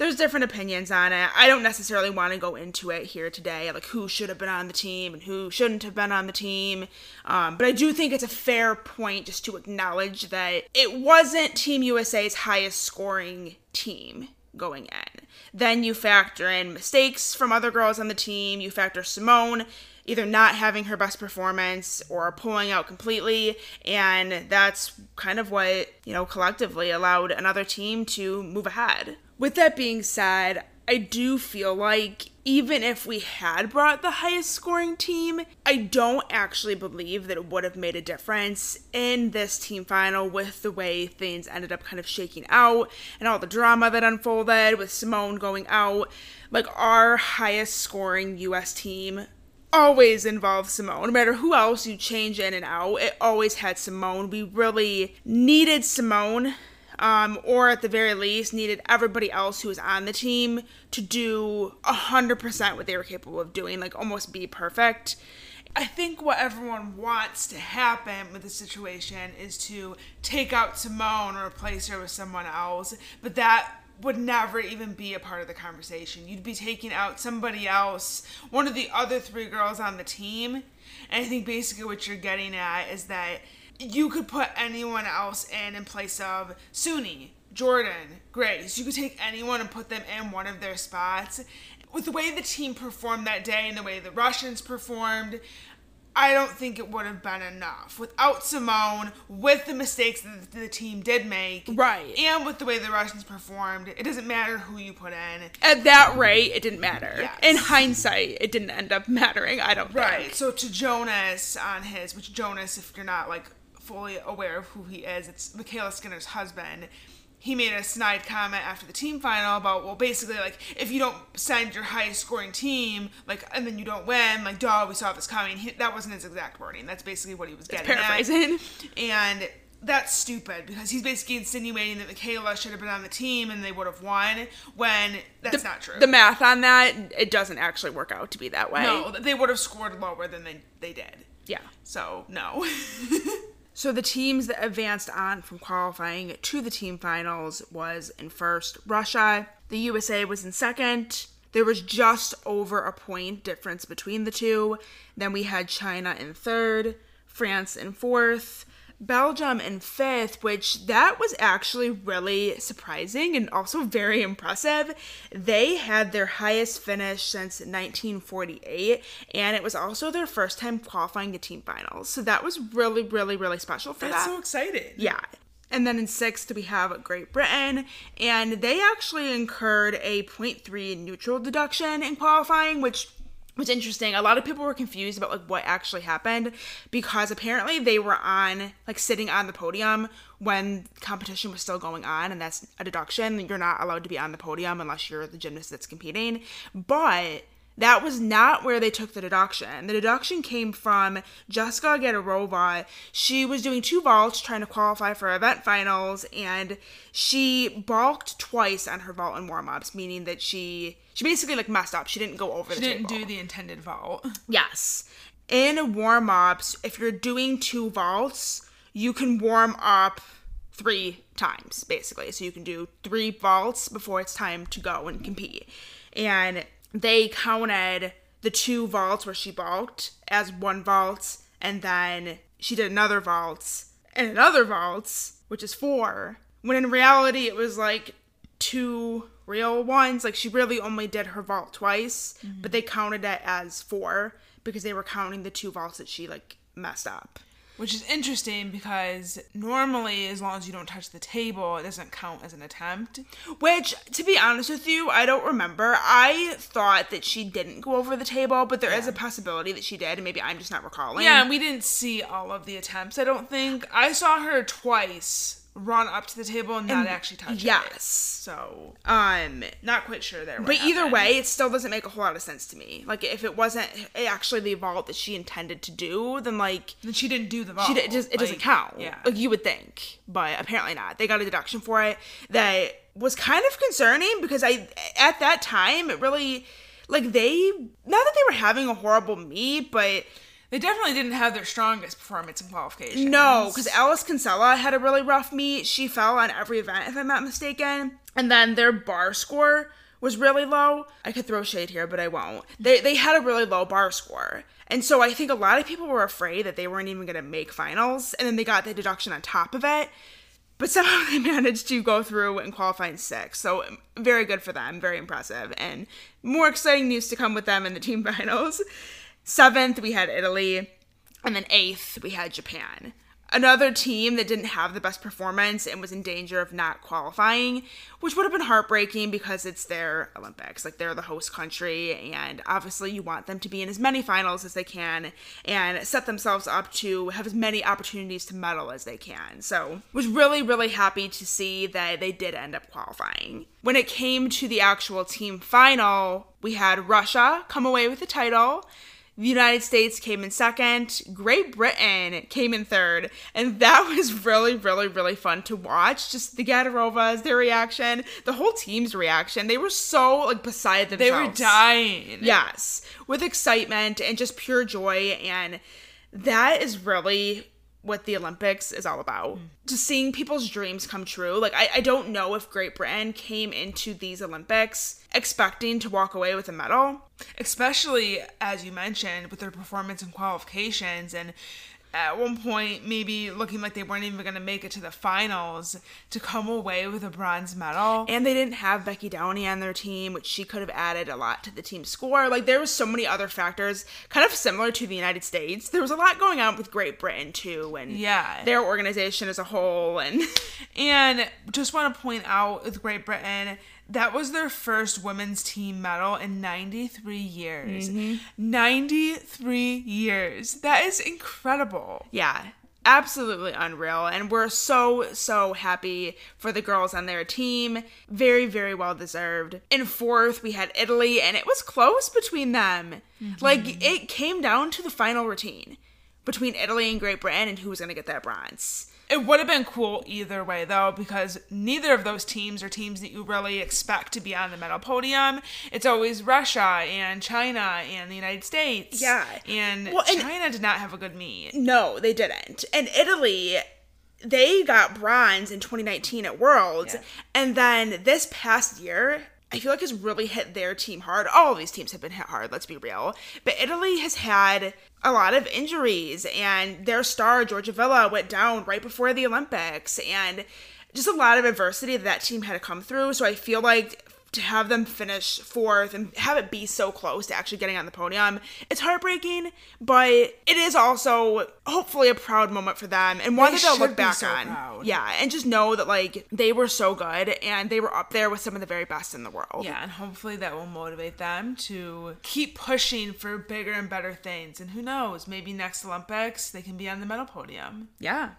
there's different opinions on it. I don't necessarily want to go into it here today, like who should have been on the team and who shouldn't have been on the team. Um, but I do think it's a fair point just to acknowledge that it wasn't Team USA's highest scoring team going in. Then you factor in mistakes from other girls on the team, you factor Simone either not having her best performance or pulling out completely and that's kind of what you know collectively allowed another team to move ahead with that being said, I do feel like even if we had brought the highest scoring team, I don't actually believe that it would have made a difference in this team final with the way things ended up kind of shaking out and all the drama that unfolded with Simone going out. Like, our highest scoring US team always involved Simone. No matter who else you change in and out, it always had Simone. We really needed Simone um, or at the very least needed everybody else who was on the team to do 100% what they were capable of doing, like almost be perfect. I think what everyone wants to happen with the situation is to take out Simone or replace her with someone else, but that would never even be a part of the conversation. You'd be taking out somebody else, one of the other three girls on the team. And I think basically what you're getting at is that you could put anyone else in in place of Suni, Jordan, Grace. You could take anyone and put them in one of their spots. With the way the team performed that day and the way the Russians performed, I don't think it would have been enough. Without Simone, with the mistakes that the team did make, right, and with the way the Russians performed, it doesn't matter who you put in. At that rate, it didn't matter. Yes. In hindsight, it didn't end up [laughs] mattering. I don't. Right. Think. So to Jonas on his, which Jonas, if you're not like fully aware of who he is. It's MyKayla Skinner's husband. He made a snide comment after the team final about, well, basically, like, if you don't send your highest scoring team, like, and then you don't win, like, duh, we saw this coming. He, that wasn't his exact wording. That's basically what he was getting it's paraphrasing. At. And that's stupid because he's basically insinuating that MyKayla should have been on the team and they would have won when that's the, not true. The math on that, it doesn't actually work out to be that way. No, they would have scored lower than they, they did. Yeah. So, no. [laughs] So the teams that advanced on from qualifying to the team finals was in first Russia, the USA was in second. There was just over a point difference between the two. Then we had China in third, France in fourth, Belgium in fifth, which that was actually really surprising and also very impressive. They had their highest finish since 1948, and it was also their first time qualifying the team finals. So that was really, really, really special for That's them. so excited. Yeah. And then in sixth, we have Great Britain, and they actually incurred a 0.3 neutral deduction in qualifying, which was interesting. A lot of people were confused about like what actually happened because apparently they were on like sitting on the podium when competition was still going on, and that's a deduction. You're not allowed to be on the podium unless you're the gymnast that's competing. But that was not where they took the deduction. The deduction came from Jessica Gadirova. She was doing two vaults trying to qualify for event finals, and she balked twice on her vault and warm ups, meaning that she she basically like messed up. She didn't go over the She the didn't table. do the intended vault. Yes. In warm ups, if you're doing two vaults, you can warm up three times, basically. So you can do three vaults before it's time to go and compete. And they counted the two vaults where she balked as one vault, and then she did another vault and another vault, which is four. When in reality, it was like two real ones. Like she really only did her vault twice, but they counted it as four because they were counting the two vaults that she like messed up. Which is interesting because normally, as long as you don't touch the table, it doesn't count as an attempt. Which, to be honest with you, I don't remember. I thought that she didn't go over the table, but there is a possibility that she did, and maybe I'm just not recalling. Yeah, and we didn't see all of the attempts. I don't think I saw her twice run up to the table and not actually touch it. Yes. So Um, not quite sure there. but either way, it still doesn't make a whole lot of sense to me. Like, if it wasn't actually the vault that she intended to do, then like then she didn't do the vault. she did, it, just, it doesn't count. Yeah. like you would think, but apparently not. They got a deduction for it that was kind of concerning because I at that time it really like they not that they were having a horrible meet, but They definitely didn't have their strongest performance in qualification. no, because Alice Kinsella had a really rough meet. She fell on every event, if I'm not mistaken. And then their bar score was really low. I could throw shade here, but I won't. They they had a really low bar score. And so I think a lot of people were afraid that they weren't even gonna make finals, and then they got the deduction on top of it. But somehow [laughs] they managed to go through and qualify in six. So um, very good for them, very impressive. And more exciting news to come with them in the team [laughs] finals. Seventh, we had Italy. And then eighth, we had Japan. Another team that didn't have the best performance and was in danger of not qualifying, which would have been heartbreaking because it's their Olympics. Like they're the host country, and obviously you want them to be in as many finals as they can and set themselves up to have as many opportunities to medal as they can. So, was really, really happy to see that they did end up qualifying. When it came to the actual team final, we had Russia come away with the title. The United States came in second. Great Britain came in third. And that [laughs] was really, really, really fun to watch. Just the Gadirovas, their reaction, the whole team's reaction. They were so like beside themselves. They were dying. Yes, with excitement and just pure joy. And that is really what the Olympics is all about. Hmm. Just seeing people's dreams come true. Like, I, I don't know if Great Britain came into these Olympics expecting to walk away with a medal. especially as you mentioned with their performance and qualifications and at one point maybe looking like they weren't even going to make it to the finals to come away with a bronze medal And they didn't have Becky Downie on their team, which she could have added a lot to the team score. Like there was so many other factors, kind of similar to the United States. There was a lot going on with Great Britain too, and Yeah. their organization as a whole. And [laughs] and just want to point out with great britain that was their first women's team medal in 93 years mm-hmm. 93 years that is incredible yeah, absolutely unreal. And we're so so happy for the girls on their team. Very very well deserved. In fourth, we had Italy, and it was close between them. Mm-hmm. Like it came down to the final routine between Italy and Great Britain, and who was going to get that bronze. It would have been cool either way, though, because neither of those teams are teams that you really expect to be on the medal podium. It's always Russia and China and the United States. Yeah. And, Well, and- China did not have a good meet. No, they didn't. And Italy, they got bronze in 2019 at Worlds. Yeah. And then this past year, I feel like has really hit their team hard. All of these teams have been hit hard, let's be real. But Italy has had a lot of injuries, and their star, Giorgia Villa, went down right before the Olympics. And just a lot of adversity that that team had to come through. So I feel like to have them finish fourth and have it be so close to actually getting on the podium, it's heartbreaking, but it is also hopefully a proud moment for them and one They that they'll look back so on. proud. Yeah, and just know that like they were so good and they were up there with some of the very best in the world. Yeah, and hopefully that will motivate them to keep pushing for bigger and better things. And who knows, maybe next Olympics they can be on the medal podium. Yeah.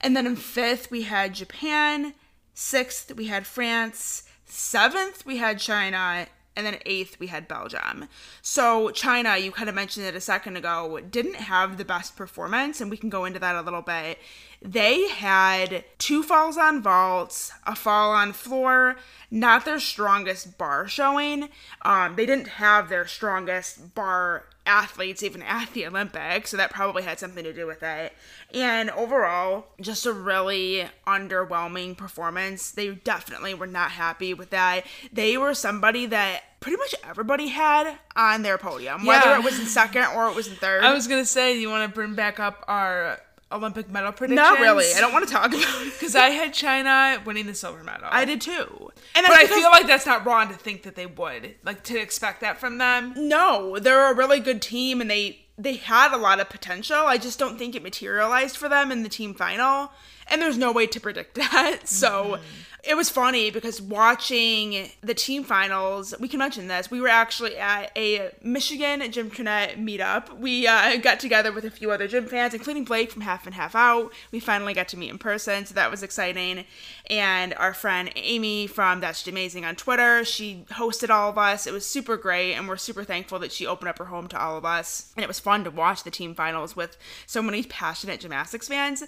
And then in fifth, we had Japan. Sixth, we had France. Seventh, we had China. And then eighth, we had Belgium. So, China, you kind of mentioned it a second ago, didn't have the best performance, and we can go into that a little bit. They had two falls on vaults, a fall on floor, not their strongest bar showing. Um, they didn't have their strongest bar athletes even at the Olympics, so that probably had something to do with it. And overall, just a really underwhelming performance. They definitely were not happy with that. They were somebody that pretty much everybody had on their podium, whether it was in second or it was in third. I was gonna say, you want to bring back up our Olympic medal predictions? not really. I don't want to talk about it. because I had China winning the silver medal. I did too. And but I feel like that's not wrong to think that they would, like to expect that from them. No, they're a really good team and they they had a lot of potential. I just don't think it materialized for them in the team final. And there's no way to predict [laughs] that. So it was funny because watching the team finals, we can mention this. We were actually at a Michigan Gym Connect meetup. We uh, got together with a few other gym fans, including Blake from Half and Half Out. We finally got to meet in person, so that was exciting. And our friend Amy from That's Just Amazing on Twitter, she hosted all of us. It was super great, and we're super thankful that she opened up her home to all of us. And it was fun to watch the team finals with so many passionate gymnastics fans.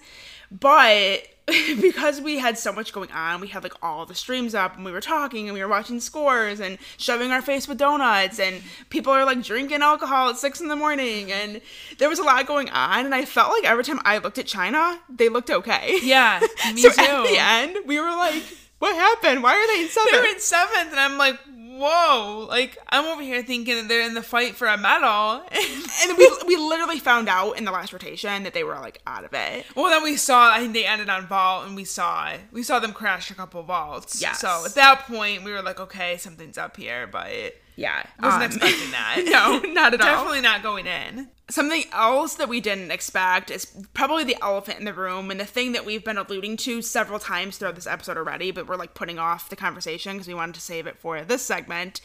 But [laughs] because we had so much going on, we had like all the streams up and we were talking and we were watching scores and shoving our face with donuts and people are like drinking alcohol at six in the morning and there was a lot going on and I felt like every time I looked at China, they looked okay. Yeah, [laughs] me so too. at the end, we were like, what happened? Why are they in seventh? They're in seventh, and I'm like, whoa! Like I'm over here thinking that they're in the fight for a medal. [laughs] and we, we literally found out in the last rotation that they were like out of it. well, then we saw. I think they ended on vault, and we saw we saw them crash a couple vaults. Yes. So at that point, we were like, okay, something's up here, but Yeah. wasn't um, expecting that. [laughs] no, not at all. Definitely not going in. Something else that we didn't expect is probably the elephant in the room, and the thing that we've been alluding to several times throughout this episode already, but we're like putting off the conversation because we wanted to save it for this segment,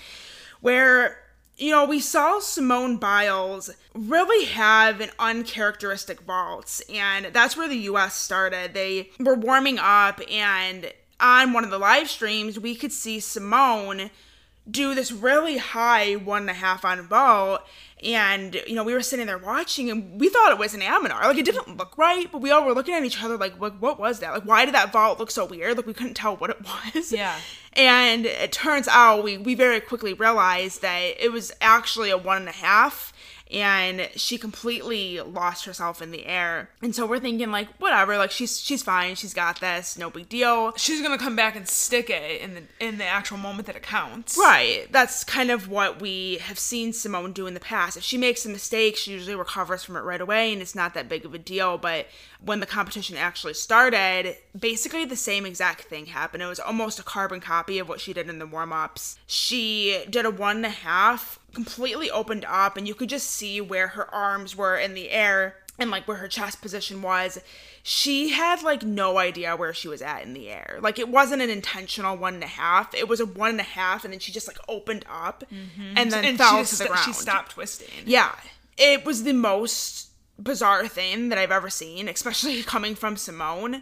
where you know we saw Simone Biles really have an uncharacteristic vault, and that's where the U.S. started. They were warming up, and on one of the live streams, we could see Simone do this really high one and a half on vault. And, you know, we were sitting there watching and we thought it was an Amanar. Like, it didn't look right, but we all were looking at each other like, what, what was that? Like, why did that vault look so weird? Like, we couldn't tell what it [laughs] was. Yeah. And it turns out we, we very quickly realized that it was actually a one and a half and she completely lost herself in the air. And so we're thinking like, whatever, like she's she's fine, she's got this, no big deal. She's gonna come back and stick it in the in the actual moment that it counts. Right. That's kind of what we have seen Simone do in the past. If she makes a mistake, she usually recovers from it right away and it's not that big of a deal. But when the competition actually started, basically the same exact thing happened. It was almost a carbon copy of what she did in the warm ups. She did a one and a half, completely opened up, and you could just see where her arms were in the air and like where her chest position was, she had like no idea where she was at in the air. Like it wasn't an intentional one and a half. It was a one and a half, and then she just like opened up mm-hmm. and then And fell to the st- ground. she stopped twisting. Yeah, it was the most bizarre thing that I've ever seen, especially [laughs] coming from Simone.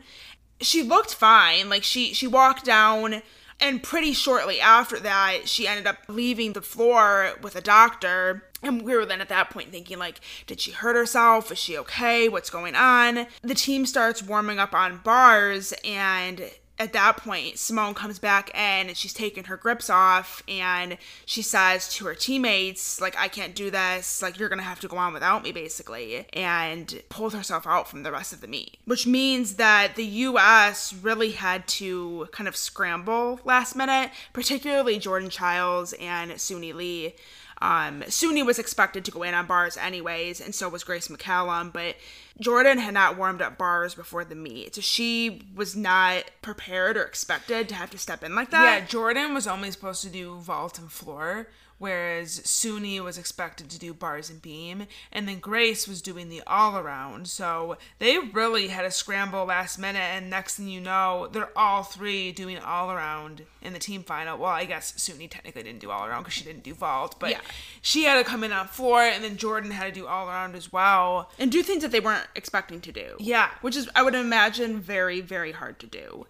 She looked fine. Like she she walked down and pretty shortly after that, she ended up leaving the floor with a doctor. And we were then at that point thinking, like, did she hurt herself? Is she okay? What's going on? The team starts warming up on bars, and at that point, Simone comes back in and she's taking her grips off and she says to her teammates, like, I can't do this. Like, you're going to have to go on without me, basically. And pulled herself out from the rest of the meet, which means that the U.S. really had to kind of scramble last minute, particularly Jordan Chiles and Suni Lee. Um, Suni was expected to go in on bars anyways, and so was Grace McCallum, but Jordan had not warmed up bars before the meet, so she was not prepared or expected to have to step in like that. Yeah, Jordan was only supposed to do vault and floor, whereas Suni was expected to do bars and beam, and then Grace was doing the all around. So they really had a scramble last minute, and next thing you know, they're all three doing all around in the team final. Well, I guess Suni technically didn't do all around because she didn't do vault, but Yeah. she had to come in on floor, and then Jordan had to do all around as well. and do things that they weren't expecting to do. Yeah. Which is, I would imagine, very, very hard to do.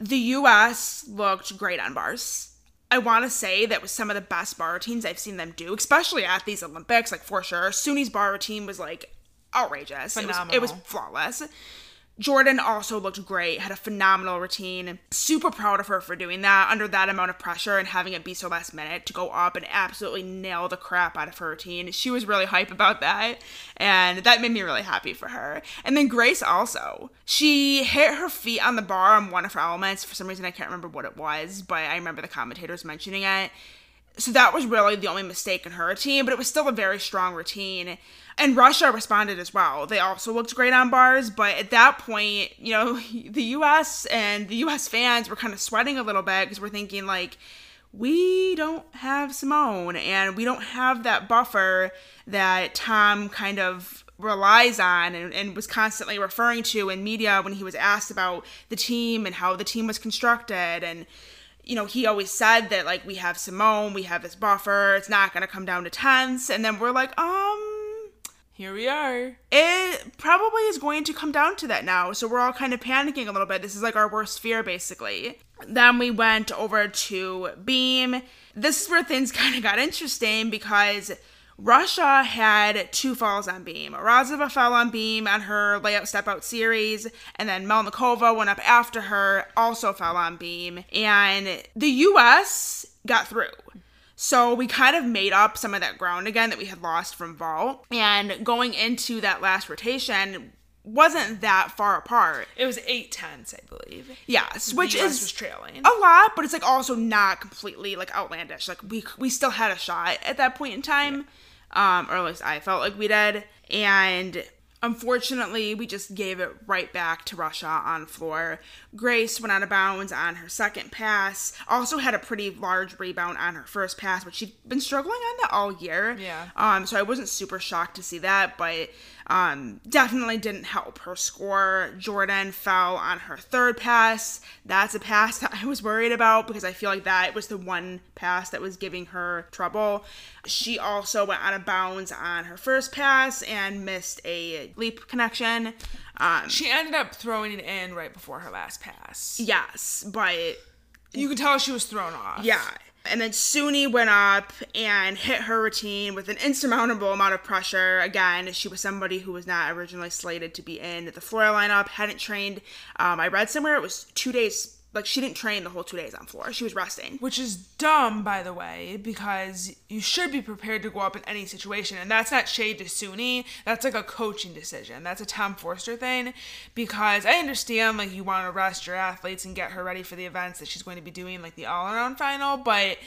The US looked great on bars. I want to say that was some of the best bar routines I've seen them do, especially at these Olympics, like for sure. Suni's bar routine was like outrageous. It was, it was flawless. Jordan also looked great, had a phenomenal routine. Super proud of her for doing that under that amount of pressure and having it be so last minute to go up and absolutely nail the crap out of her routine. She was really hype about that, and that made me really happy for her. And then Grace also. She hit her feet on the bar on one of her elements. For some reason, I can't remember what it was, but I remember the commentators mentioning it. So that was really the only mistake in her routine, but it was still a very strong routine. And Russia responded as well. They also looked great on bars, but at that point, you know, [laughs] the US and the US fans were kind of sweating a little bit because we're thinking, like, we don't have Simone and we don't have that buffer that Tom kind of relies on and, and was constantly referring to in media when he was asked about the team and how the team was constructed and you know, he always said that like we have Simone, we have this buffer, it's not gonna come down to tenths, and then we're like, um, Here we are. it probably is going to come down to that now. So we're all kind of panicking a little bit. This is like our worst fear, basically. Then we went over to Beam. This is where things [laughs] kind of got interesting because Russia had two falls on Beam. Urazova fell on Beam on her layout step out series, and then Melnikova went up after her, also fell on Beam. And the US got through. So we kind of made up some of that ground again that we had lost from Vault. And going into that last rotation wasn't that far apart. It was eight tenths, I believe. Yes, which the is was trailing. a lot, but it's like also not completely like outlandish. Like we we still had a shot at that point in time, um, or at least I felt like we did. And unfortunately, we just gave it right back to Russia on floor. Grace went out of bounds on her second pass. Also had a pretty large rebound on her first pass, but she'd been struggling on that all year. Yeah. Um, so I wasn't super shocked to see that, but um, definitely didn't help her score. Jordan fell on her third pass. That's a pass [laughs] that I was worried about because I feel like that was the one pass that was giving her trouble. She also went out of bounds on her first pass and missed a leap connection. Um, She ended up throwing it in right before her last pass. yes, but You could tell she was thrown off. Yeah. And then Suni went up and hit her routine with an insurmountable amount of pressure. Again, she was somebody who was not originally slated to be in the floor lineup, hadn't trained. Um, I read somewhere it was two days, like she didn't train the whole two days on floor. She was resting. Which is dumb, by the way, because you should be prepared to go up in any situation. And that's not shade to Suni. That's like a coaching decision. That's a Tom Forster thing. Because I understand, like, you want to rest your athletes and get her ready for the events that she's going to be doing, like the all around final. But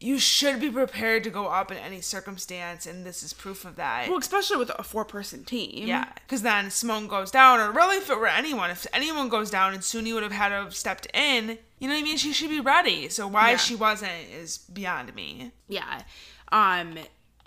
you should be prepared to go up in any circumstance. And this is proof of that. Well, especially with a four person team. Yeah, because then Simone goes down, or really if it were anyone, if anyone goes down and Suni would have had to have stepped in, you know what I mean? She should be ready. So why Yeah. she wasn't is beyond me. Yeah. Um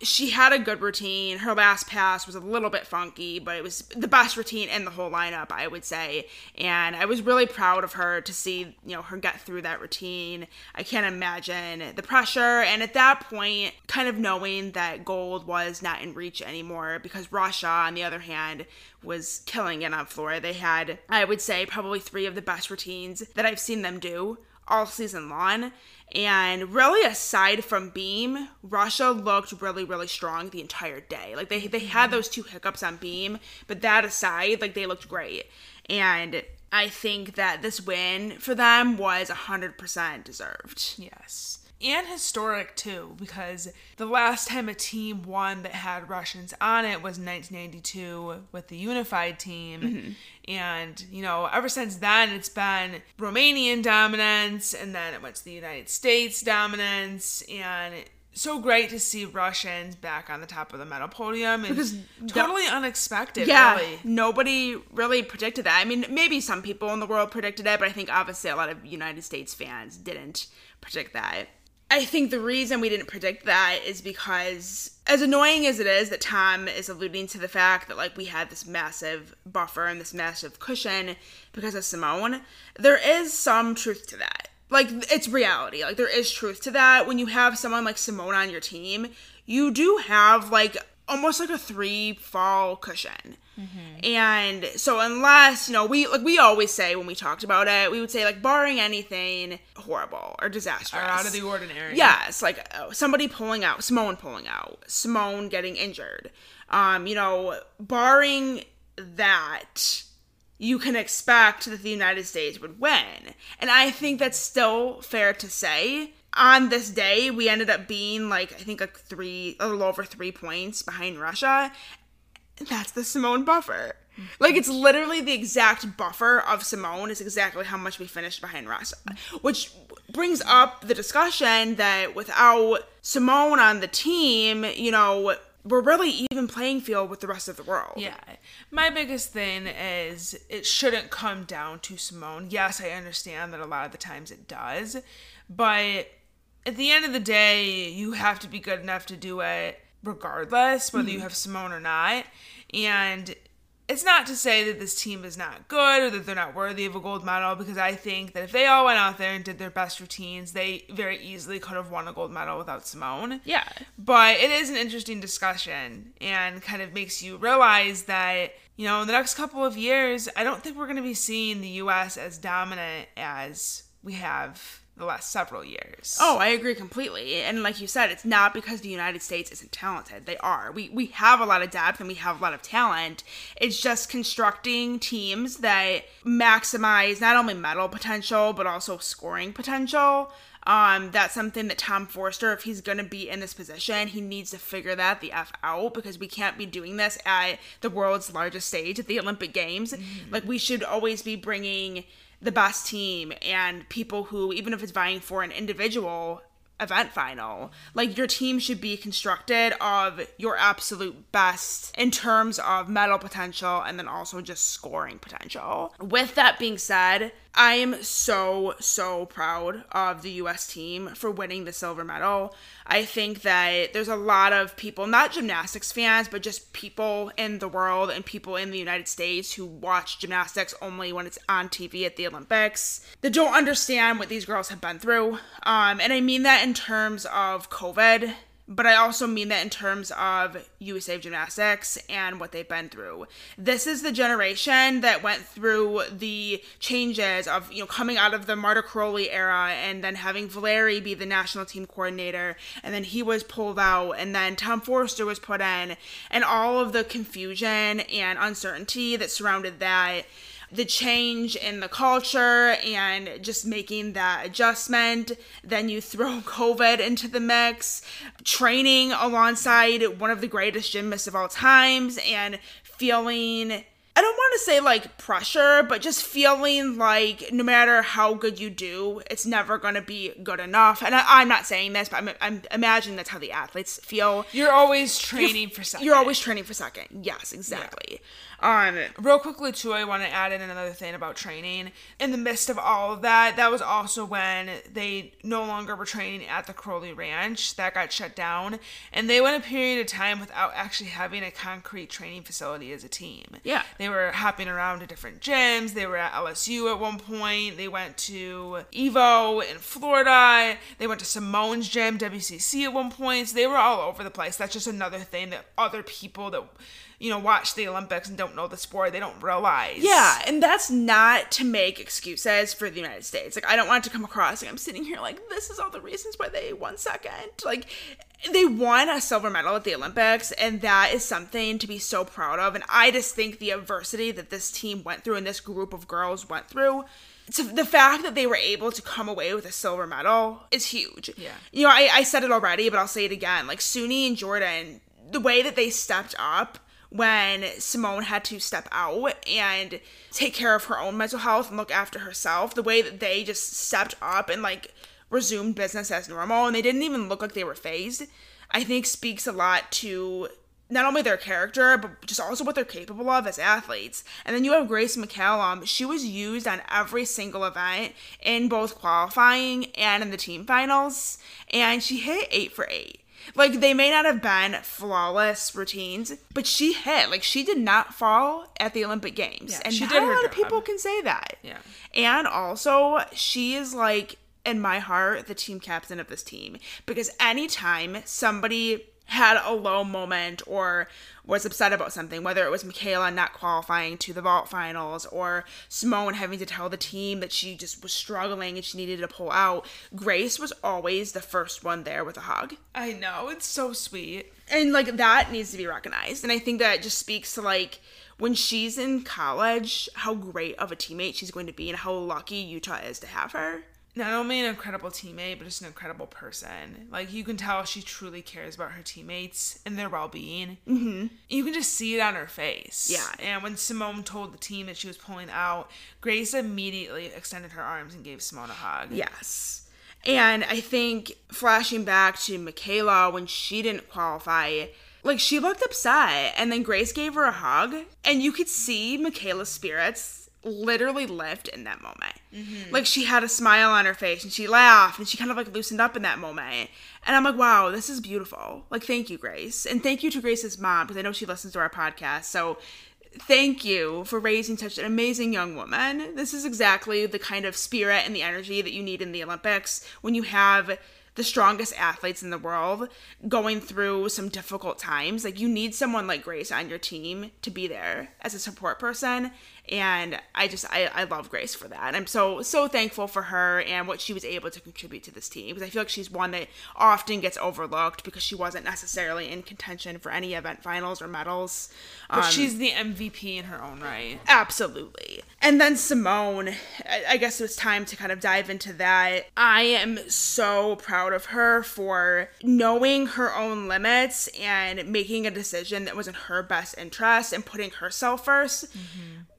she had a good routine. Her last pass was a little bit funky, but it was the best routine in the whole lineup, I would say. And I was really proud of her to see, you know, her get through that routine. I can't imagine the pressure. And at that point, kind of knowing that gold was not in reach anymore because Russia, on the other hand, was killing it on floor. They had, I would say, probably three of the best routines that I've seen them do all season long. And really, aside from Beam, Russia looked really, really strong the entire day. Like they they had mm-hmm. those two hiccups on Beam, but that aside, like they looked great. And I think that this win for them was 100% deserved. Yes. And historic too, because the last time a team won that had Russians on it was 1992 with the unified team. Mm-hmm. And, you know, ever since then, it's been Romanian dominance, and then it went to the United States dominance, and so great to see Russians back on the top of the medal podium because totally no, unexpected. Yeah, really. nobody really predicted that. I mean, maybe some people in the world predicted it, but I think obviously a lot of United States fans didn't predict that. I think the reason we didn't predict that is because, as annoying as it is that Tom is alluding to the fact that like we had this massive buffer and this massive cushion because of Simone, there is some truth to that like it's reality. Like there is truth to that. When you have someone like Simone on your team, you do have like almost like a three fall cushion. Mm-hmm. And so unless, you know, we like we always say when we talked about it, we would say like barring anything horrible or disastrous. Or out of the ordinary. Yes, like oh, somebody pulling out, Simone pulling out, Simone getting injured. Um, you know, barring that, you can expect that the United States would win. And I think that's still fair to say. On this day, we ended up being like, I think, like three, a little over three points behind Russia. That's the Simone buffer. Mm-hmm. Like, it's literally the exact buffer of Simone, is exactly how much we finished behind Russia. Which brings up the discussion that without Simone on the team, you know, we're really even playing field with the rest of the world. Yeah. My biggest thing is it shouldn't come down to Simone. Yes, I understand that a lot of the times it does, but at the end of the day, you have to be good enough to do it regardless whether mm-hmm. you have Simone or not. And it's not to say that this team is not good or that they're not worthy of a gold medal because I think that if they all went out there and did their best routines, they very easily could have won a gold medal without Simone. Yeah. But it is an interesting discussion and kind of makes you realize that, you know, in the next couple of years, I don't think we're going to be seeing the US as dominant as we have the last several years. Oh, I agree completely. And like you said, it's not because the United States isn't talented. They are. We we have a lot of depth and we have a lot of talent. It's just constructing teams that maximize not only medal potential but also scoring potential. Um, that's something that Tom Forster, if he's going to be in this position, he needs to figure that the F out because we can't be doing this at the world's largest stage at the Olympic Games. Mm-hmm. Like, we should always be bringing the best team and people who, even if it's vying for an individual event final. Like your team should be constructed of your absolute best in terms of medal potential and then also just scoring potential. With that being said, I am so, so proud of the US team for winning the silver medal. I think that there's a lot of people, not gymnastics fans, but just people in the world and people in the United States who watch gymnastics only when it's on TV at the Olympics that don't understand what these girls have been through. Um, and I mean that in terms of COVID but I also mean that in terms of USA Gymnastics and what they've been through. This is the generation that went through the changes of, you know, coming out of the Marta Karolyi era and then having Valeri be the national team coordinator, and then he was pulled out, and then Tom Forster was put in, and all of the confusion and uncertainty that surrounded that the change in the culture and just making that adjustment. Then you throw [laughs] COVID into the mix, training alongside one of the greatest gymnasts of all times, and feeling I don't want to say like pressure, but just feeling like no matter how good you do, it's never going to be good enough. And I, am not saying this, but I'm, I'm imagining that's how the athletes feel. You're always training for second. You're always training for second. Yes, exactly. Yeah. Um, real quickly too, I want to add in another thing about training. In the midst of all of that, that was also when they no longer were training at the Karolyi Ranch. That got shut down, and they went a period of time without actually having a concrete training facility as a team. Yeah, they were hopping around to different gyms. They were at LSU at one point. They went to Evo in Florida. They went to Simone's gym, WCC at one point. So they were all over the place. That's just another thing that other people that you know, watch the Olympics and don't know the sport. They don't realize. Yeah, and that's not to make excuses for the United States. Like I don't want it to come across like I'm sitting here like this is all the reasons why they won second. Like they won a silver medal at the Olympics, and that is something to be so proud of. And I just think the adversity that this team went through and this group of girls went through so the fact that they were able to come away with a silver medal is huge. Yeah. You know, I, I said it already, but I'll say it again. Like Suni and Jordan, the way that they stepped up when Simone had to step out and take care of her own mental health and look after herself, the way that they just stepped up and like resumed business as normal and they didn't even look like they were phased, I think speaks a lot to not only their character, but just also what they're capable of as athletes. And then you have Grace McCallum. She was used on every single event in both qualifying and in the team finals, and she hit eight for eight. Like they may not have been flawless routines, but she hit. Like she did not fall at the Olympic Games, Yeah, and she not did a lot of people can say that. Yeah. And also, she is like in my heart the team captain of this team because anytime somebody had a low moment or was upset about something, whether it was MyKayla not qualifying to the vault finals or Simone having to tell the team that she just was struggling and she needed to pull out, Grace was always the first one there with a hug. I know. It's so sweet. And like that needs to be recognized. And I think that just speaks to like when she's in college, how great of a teammate she's going to be and how lucky Utah is to have her. Not only an incredible teammate, but just an incredible person. Like you can tell she truly cares about her teammates and their well-being. Mm-hmm. You can just see it on her face. Yeah. And when Simone told the team that she was pulling out, Grace immediately extended her arms and gave Simone a hug. Yes. And I think flashing back to MyKayla when she didn't qualify, like she looked upset and then Grace gave her a hug and you could see MyKayla's spirits literally lift in that moment. Mm-hmm. Like she had a smile on her face and she laughed and she kind of like loosened up in that moment. And I'm like, wow, this is beautiful. Like, thank you, Grace. And thank you to Grace's mom because I know she listens to our podcast. So thank you for raising such an amazing young woman. This is exactly the kind of spirit and the energy that you need in the Olympics when you have the strongest athletes in the world going through some difficult times. Like you need someone like Grace on your team to be there as a support person. And I just I, I love Grace for that. I'm so so thankful for her and what she was able to contribute to this team because I feel like she's one that often gets overlooked because she wasn't necessarily in contention for any event finals or medals. But Um, she's the MVP in her own right. Absolutely. And then Simone, I- I guess it was time to kind of dive into that. I am so proud of her for knowing her own limits and making a decision that was in her best interest and putting herself 1st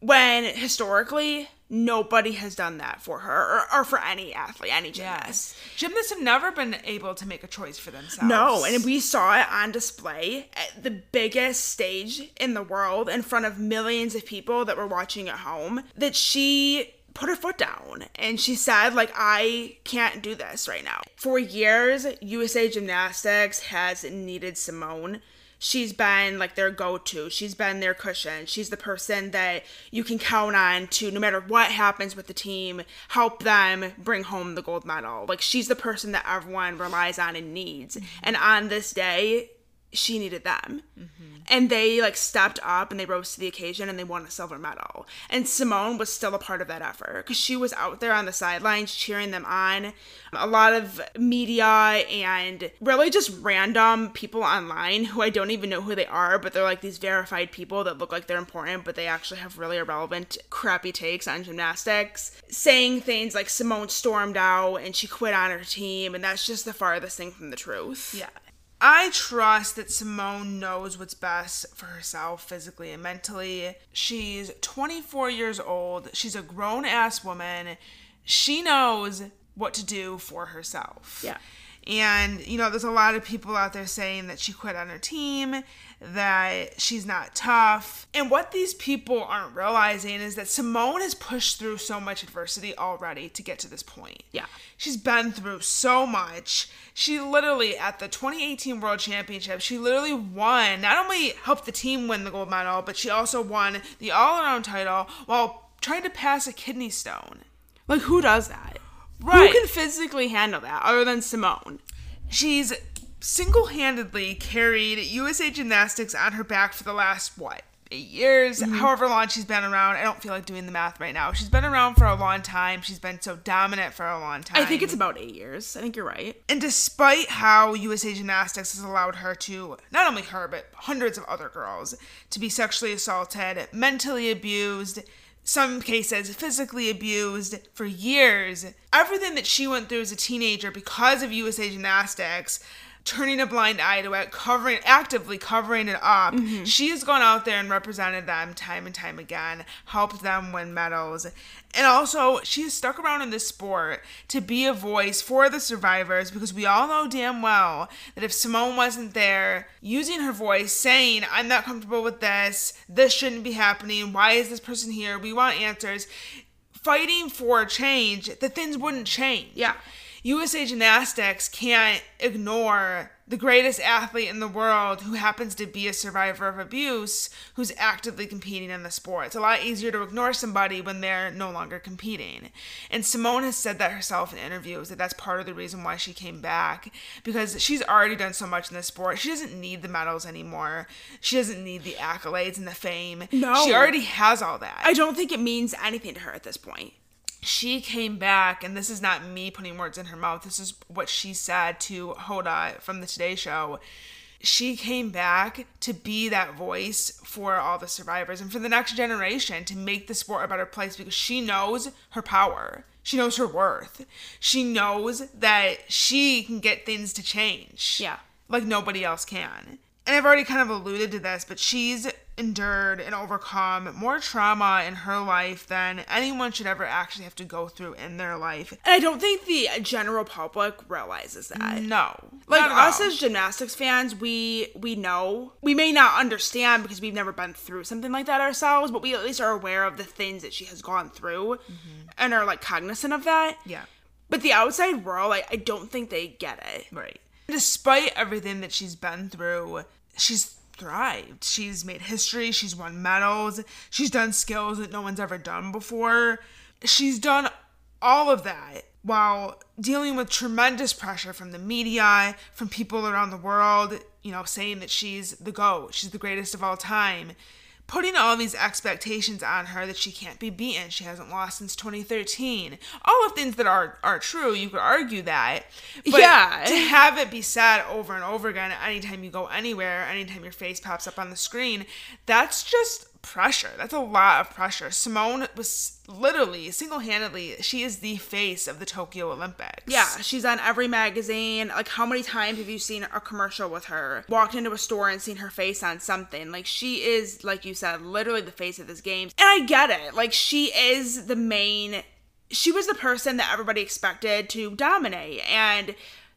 When historically, nobody has done that for her or, or for any athlete, any gymnast. Yes. Gymnasts have never been able to make a choice for themselves. No, and we saw it on display at the biggest stage in the world in front of millions of people that were watching at home that she put her foot down and she said like I can't do this right now. For years, USA Gymnastics has needed Simone she's been like their go-to. She's been their cushion. She's the person that you can count on to no matter what happens with the team help them bring home the gold medal. Like she's the person that everyone relies on and needs. And on this day she needed them. Mm-hmm. And they like stepped up and they rose to the occasion and they won a silver medal. And simone was still a part of that effort because she was out there on the sidelines cheering them on. A lot of media and really just random people online who i don't even know who they are but they're like these verified people that look like they're important but they actually have really irrelevant crappy takes on gymnastics saying things like simone stormed out and she quit on her team and that's just the farthest thing from the truth. Yeah. I trust that Simone knows what's best for herself physically and mentally. She's 24 years old. She's a grown ass woman. She knows what to do for herself. Yeah. And, you know, there's a lot of people out there saying that she quit on her team, that she's not tough. And what these people aren't realizing is that Simone has pushed through so much adversity already to get to this point. Yeah. She's been through so much. She literally, at the 2018 World Championship, she literally won, not only helped the team win the gold medal, but she also won the all around title while trying to pass a kidney stone. like who does that Right. who can physically handle that other than simone She's single handedly carried USA Gymnastics on her back for the last, what, eight years, Mm-hmm. however long she's been around. I don't feel like doing the math right now. She's been around for a long time. She's been so dominant for a long time. I think it's about eight years. I think you're right. And despite how USA Gymnastics has allowed her to, not only her, but hundreds of other girls, to be sexually assaulted, mentally abused, some cases physically abused for years, everything that she went through as a teenager because of USA Gymnastics, turning a blind eye to it, covering, actively covering it up, mm-hmm. she has gone out there and represented them time and time again, helped them win medals. And also, she has stuck around in this sport to be a voice for the survivors because we all know damn well that if Simone wasn't there using her voice, saying, I'm not comfortable with this, this shouldn't be happening, why is this person here, we want answers, fighting for change, the things wouldn't change. Yeah. USA Gymnastics can't ignore the greatest athlete in the world who happens to be a survivor of abuse who's actively competing in the sport. It's a lot easier to ignore somebody when they're no longer competing. And Simone has said that herself in interviews that that's part of the reason why she came back because she's already done so much in the sport. She doesn't need the medals anymore. She doesn't need the accolades and the fame. No. She already has all that I don't think it means anything to her at this point. She came back, and this is not me putting words in her mouth. This is what she said to Hoda from the Today Show. She came back to be that voice for all the survivors and for the next generation to make the sport a better place because she knows her power. She knows her worth. She knows that she can get things to change. Yeah. Like nobody else can. And I've already kind of alluded to this, but she's endured and overcome more trauma in her life than anyone should ever actually have to go through in their life. And I don't think the general public realizes that. No. Like us all. as gymnastics fans, we we know we may not understand because we've never been through something like that ourselves, but we at least are aware of the things that she has gone through mm-hmm. and are like cognizant of that. Yeah. But the outside world, I, I don't think they get it. Right. Despite everything that she's been through, she's thrived. She's made history. She's won medals. She's done skills that no one's ever done before. She's done all of that while dealing with tremendous pressure from the media, from people around the world, you know, saying that she's the GOAT, she's the greatest of all time. Putting all these expectations on her that she can't be beaten, she hasn't lost since 2013. All of things that are are true, you could argue that. But Yeah. to have it be said over and over again anytime you go anywhere, anytime your face pops up on the screen, that's just pressure. That's a lot of pressure. Simone was literally single handedly, she is the face of the Tokyo Olympics. Yeah, she's on every magazine. Like, how many times have you seen a commercial with her? Walked into a store and seen her face on something. Like, she is, like you said, literally the face of this game. And I get it. Like, she is the main. She was the person that everybody expected to dominate. And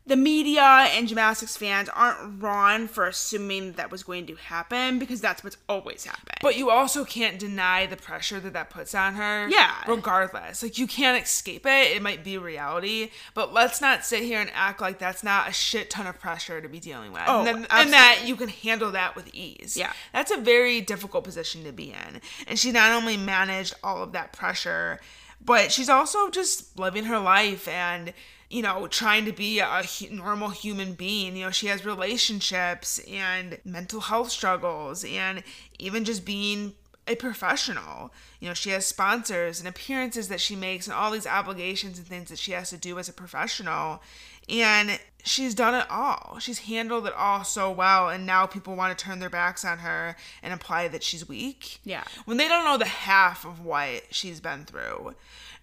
the media and gymnastics fans aren't wrong for assuming that was going to happen because that's what's always happened. But you also can't deny the pressure that that puts on her. Yeah. Regardless. Like, you can't escape it. It might be reality. But let's not sit here and act like that's not a shit ton of pressure to be dealing with. Oh, and, then, and that you can handle that with ease. Yeah. That's a very difficult position to be in. And she not only managed all of that pressure, but she's also just living her life and you know trying to be a normal human being you know she has relationships and mental health struggles and even just being a professional you know she has sponsors and appearances that she makes and all these obligations and things that she has to do as a professional and she's done it all. She's handled it all so well, and now people want to turn their backs on her and imply that she's weak. Yeah. When they don't know the half of what she's been through.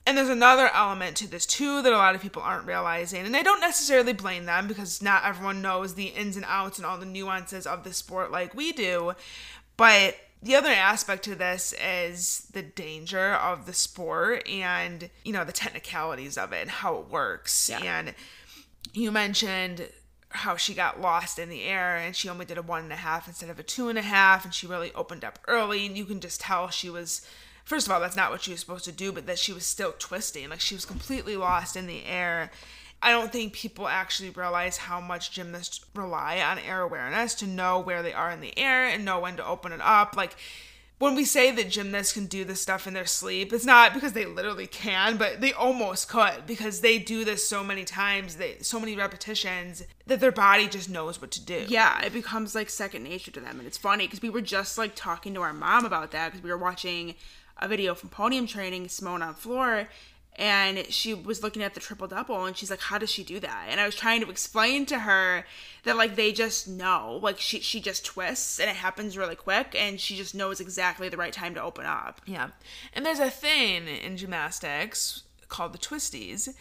And there's another element to this too that a lot of people aren't realizing. And I don't necessarily blame them because not everyone knows the ins and outs and all the nuances of the sport like we do. But the other aspect to this is the danger of the sport and, you know, the technicalities of it and how it works. Yeah. And you mentioned how she got lost in the air and she only did a one and a half instead of a two and a half and she really opened up early and you can just tell she was first of all that's not what she was supposed to do but that she was still twisting like she was completely lost in the air i don't think people actually realize how much gymnasts rely on air awareness to know where they are in the air and know when to open it up like when we say that gymnasts can do this stuff in their sleep, it's not because they literally can, but they almost could because they do this so many times, they so many repetitions that their body just knows what to do. Yeah, it becomes like second nature to them. And it's funny because we were just like talking to our mom about that because we were watching a video from podium training, Simone on floor, and she was looking at the triple double and she's like how does she do that and i was trying to explain to her that like they just know like she she just twists and it happens really quick and she just knows exactly the right time to open up Yeah. And there's a thing in gymnastics called the twisties,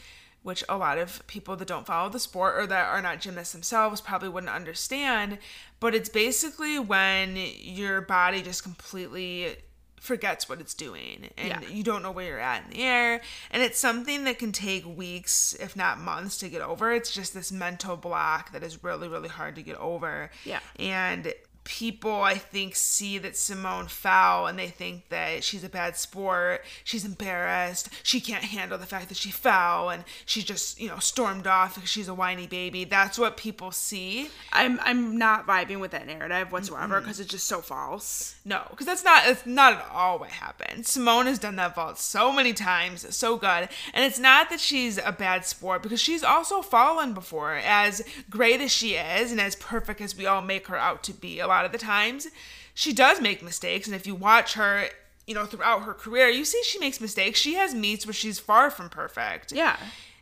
which a lot of people that don't follow the sport or that are not gymnasts themselves probably wouldn't understand. But it's basically when your body just completely forgets what it's doing and Yeah. you don't know where you're at in the air and it's something that can take weeks if not months to get over it's just this mental block that is really really hard to get over Yeah. and people I think see that Simone fell and they think that she's a bad sport, she's embarrassed, she can't handle the fact that she fell and she just, you know, stormed off because she's a whiny baby. That's what people see. i'm i'm not vibing with that narrative whatsoever because it's just so false No, because that's not it's not at all what happened. Simone has done that vault so many times, so good. And it's not that she's a bad sport because she's also fallen before. As great as she is and as perfect as we all make her out to be, a lot of the times, she does make mistakes. And if you watch her, you know, throughout her career, you see she makes mistakes. She has meets where she's far from perfect. yeah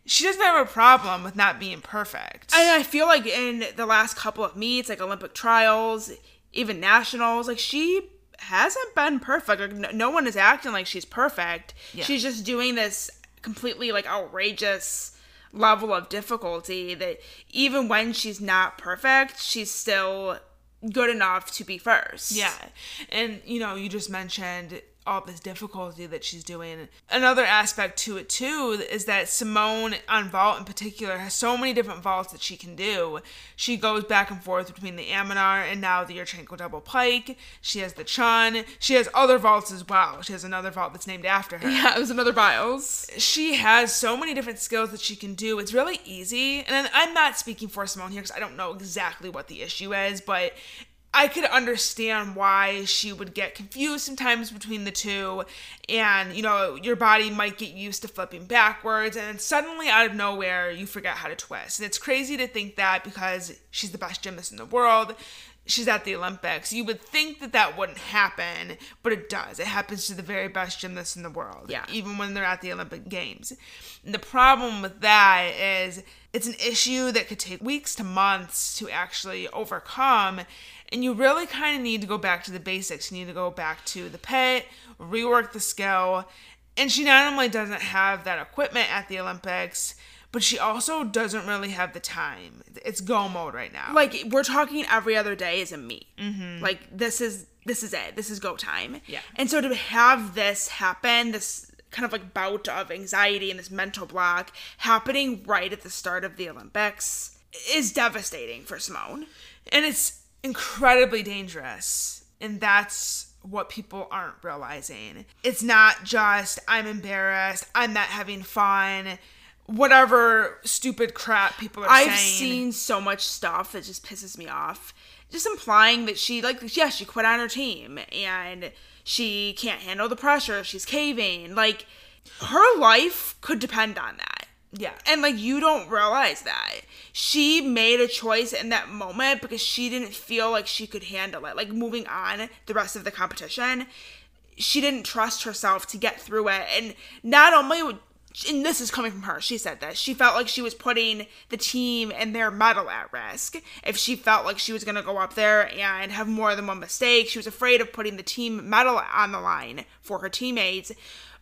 She doesn't have a problem with not being perfect. and i feel like in the last couple of meets like olympic trials even nationals like she hasn't been perfect like no, no one is acting like she's perfect Yeah. she's just doing this completely like outrageous level of difficulty that even when she's not perfect she's still good enough to be first Yeah. And, you know, you just mentioned all this difficulty that she's doing. Another aspect to it, too, is that Simone on vault in particular has so many different vaults that she can do. She goes back and forth between the Amanar and now the Yurchenko double pike. She has the Cheng. She has other vaults as well. She has another vault that's named after her yeah it was another Biles. she has so many different skills that she can do. It's really easy. And I'm not speaking for Simone here because I don't know exactly what the issue is, but I could understand why she would get confused sometimes between the two. And, you know, your body might get used to flipping backwards, and then suddenly out of nowhere, you forget how to twist. And it's crazy to think that because she's the best gymnast in the world. She's at the Olympics. You would think that that wouldn't happen, but it does. It happens to the very best gymnasts in the world Yeah. even when they're at the Olympic Games. And the problem with that is it's an issue that could take weeks to months to actually overcome. And you really kind of need to go back to the basics. You need to go back to the pit, rework the skill. And she not only doesn't have that equipment at the Olympics, but she also doesn't really have the time. It's go mode right now. like we're talking every other day is a meet. Mm-hmm. Like this is this is it. This is go time. Yeah. And so to have this happen, this kind of like bout of anxiety and this mental block happening right at the start of the Olympics is devastating for Simone. And it's incredibly dangerous. And that's what people aren't realizing. It's not just, I'm embarrassed, I'm not having fun, whatever stupid crap people are saying. I've saying. seen so much stuff that just pisses me off. Just implying that she like yeah, she quit on her team and she can't handle the pressure, she's caving. Like her life could depend on that. Yeah. And like you don't realize that. She made a choice in that moment because she didn't feel like she could handle it. Like moving on the rest of the competition, she didn't trust herself to get through it. And not only would- and this is coming from her. She said this. She felt like she was putting the team and their medal at risk. If she felt like she was going to go up there and have more than one mistake, she was afraid of putting the team medal on the line for her teammates.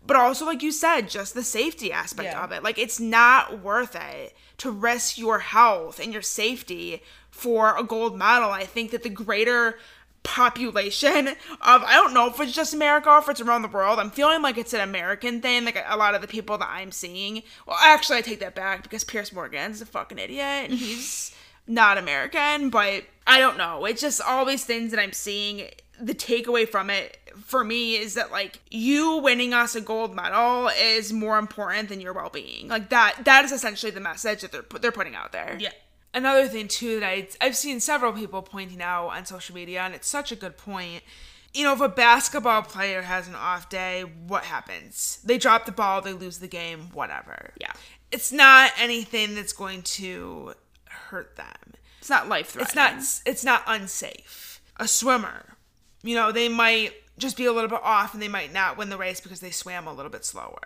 But also, like you said, just the safety aspect Yeah. of it. Like, it's not worth it to risk your health and your safety for a gold medal. I think that the greater population of I don't know if it's just America or if it's around the world. I'm feeling like it's an American thing. Like a lot of the people that I'm seeing. Well, actually, I take that back because Piers Morgan's a fucking idiot and he's [laughs] not American. But I don't know. It's just all these things that I'm seeing. The takeaway from it for me is that like you winning us a gold medal is more important than your well-being. Like that. That is essentially the message that they're they're putting out there. Yeah. Another thing too that I I've seen several people pointing out on social media, and it's such a good point. you know, if a basketball player has an off day, what happens? They drop the ball, they lose the game, whatever. Yeah. It's not anything that's going to hurt them. It's not life threatening. It's not it's not unsafe. A swimmer, you know, they might just be a little bit off and they might not win the race because they swam a little bit slower.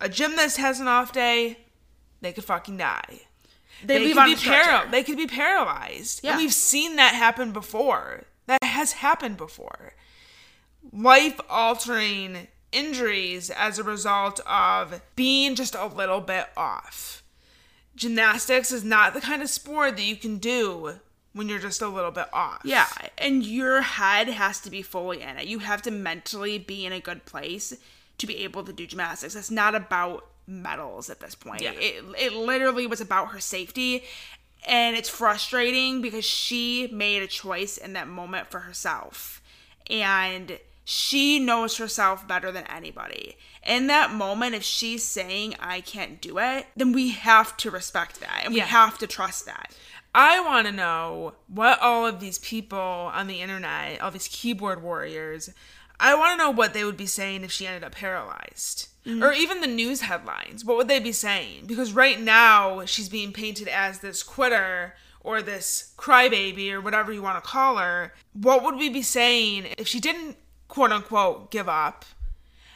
A gymnast has an off day, they could fucking die. They, leave could be a stretcher. para- they could be paralyzed. Yeah. And we've seen that happen before. That has happened before. Life altering injuries as a result of being just a little bit off. Gymnastics is not the kind of sport that you can do when you're just a little bit off. Yeah, and your head has to be fully in it. You have to mentally be in a good place to be able to do gymnastics. It's not about medals at this point. Yeah. It it literally was about her safety and it's frustrating because she made a choice in that moment for herself. And she knows herself better than anybody. In that moment, if she's saying, I can't do it, then we have to respect that and we have to trust that. I want to know what all of these people on the internet, all these keyboard warriors, I want to know what they would be saying if she ended up paralyzed. Mm-hmm. Or even the news headlines. What would they be saying? Because right now she's being painted as this quitter or this crybaby or whatever you want to call her. What would we be saying if she didn't quote unquote give up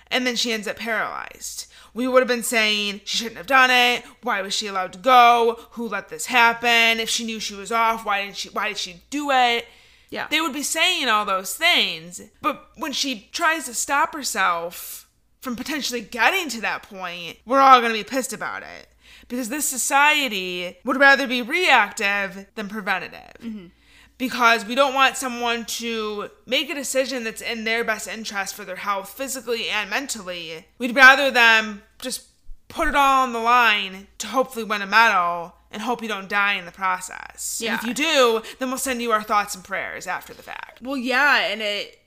and then she ends up paralyzed. We would have been saying she shouldn't have done it. Why was she allowed to go? Who let this happen? If she knew she was off, why didn't she why did she do it? Yeah. They would be saying all those things. But when she tries to stop herself from potentially getting to that point, we're all going to be pissed about it. Because this society would rather be reactive than preventative mm-hmm. Because we don't want someone to make a decision that's in their best interest for their health physically and mentally. We'd rather them just put it all on the line to hopefully win a medal and hope you don't die in the process. And if you do, then we'll send you our thoughts and prayers after the fact. Well, yeah, and it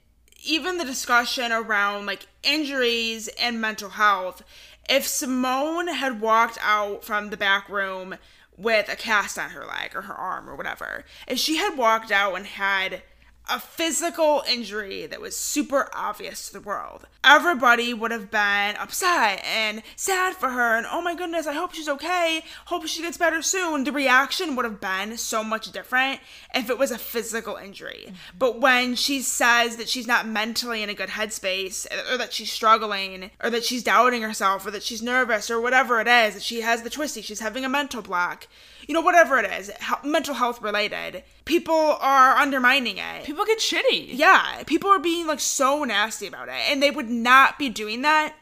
even the discussion around like injuries and mental health. If Simone had walked out from the back room with a cast on her leg or her arm or whatever, if she had walked out and had a physical injury that was super obvious to the world, everybody would have been upset and sad for her. And oh my goodness, I hope she's okay. Hope she gets better soon. The reaction would have been so much different if it was a physical injury. Mm-hmm. But when she says that she's not mentally in a good headspace, or that she's struggling, or that she's doubting herself, or that she's nervous, or whatever it is, that she has the twisty, she's having a mental block, you know, whatever it is, he- mental health related, people are undermining it. People get shitty. Yeah, people are being like so nasty about it, and they would not be doing that,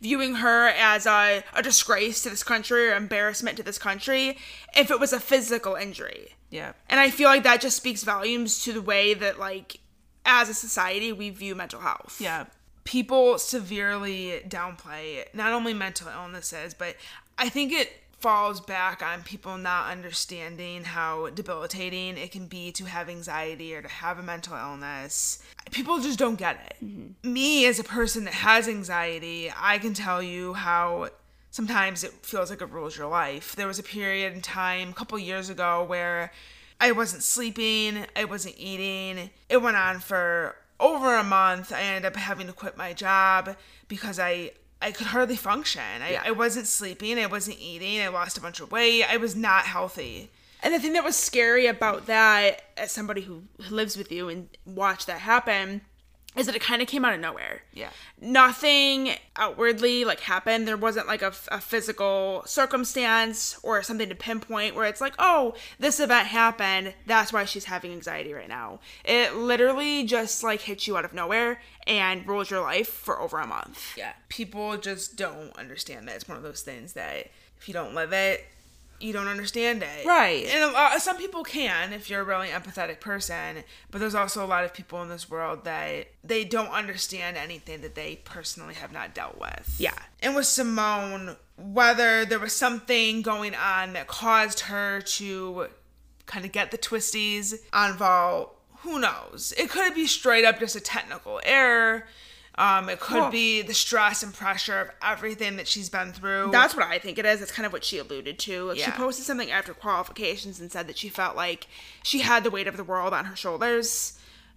viewing her as a, a disgrace to this country or embarrassment to this country, if it was a physical injury. Yeah. And I feel like that just speaks volumes to the way that, like, as a society, we view mental health. Yeah. People severely downplay not only mental illnesses, but I think it falls back on people not understanding how debilitating it can be to have anxiety or to have a mental illness. People just don't get it. Mm-hmm. Me, as a person that has anxiety, I can tell you how sometimes it feels like it rules your life. There was a period in time a couple years ago where I wasn't sleeping, I wasn't eating. It went on for over a month. I ended up having to quit my job because I I could hardly function. I, Yeah. I wasn't sleeping, I wasn't eating, I lost a bunch of weight. I was not healthy. And the thing that was scary about that, as somebody who who lives with you and watched that happen, is that it kind of came out of nowhere. Yeah. Nothing outwardly like happened. There wasn't like a physical circumstance or something to pinpoint where it's like, oh, this event happened. That's why she's having anxiety right now. It literally just like hits you out of nowhere and rules your life for over a month. Yeah. People just don't understand that. It's one of those things that if you don't live it, you don't understand it. Right. And a lot, some people can if you're a really empathetic person, but there's also a lot of people in this world that they don't understand anything that they personally have not dealt with. Yeah. And with Simone, whether there was something going on that caused her to kind of get the twisties on vault, who knows? It could be straight up just a technical error. Um, it could Well- be the stress and pressure of everything that she's been through. That's what I think it is. It's kind of what she alluded to. Like she posted something after qualifications and said that she felt like she had the weight of the world on her shoulders.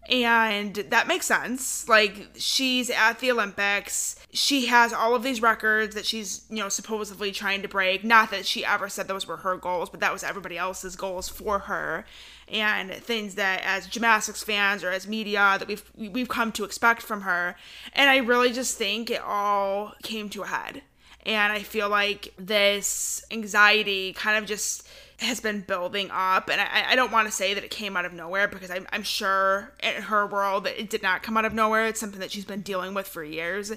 And that makes sense. Like, she's at the Olympics. She has all of these records that she's, you know, supposedly trying to break. Not that she ever said those were her goals, but that was everybody else's goals for her. And things that, as gymnastics fans or as media, that we've we've come to expect from her. And I really just think it all came to a head. And I feel like this anxiety kind of just has been building up. And I, I don't want to say that it came out of nowhere because I'm, I'm sure in her world it did not come out of nowhere. It's something that she's been dealing with for years.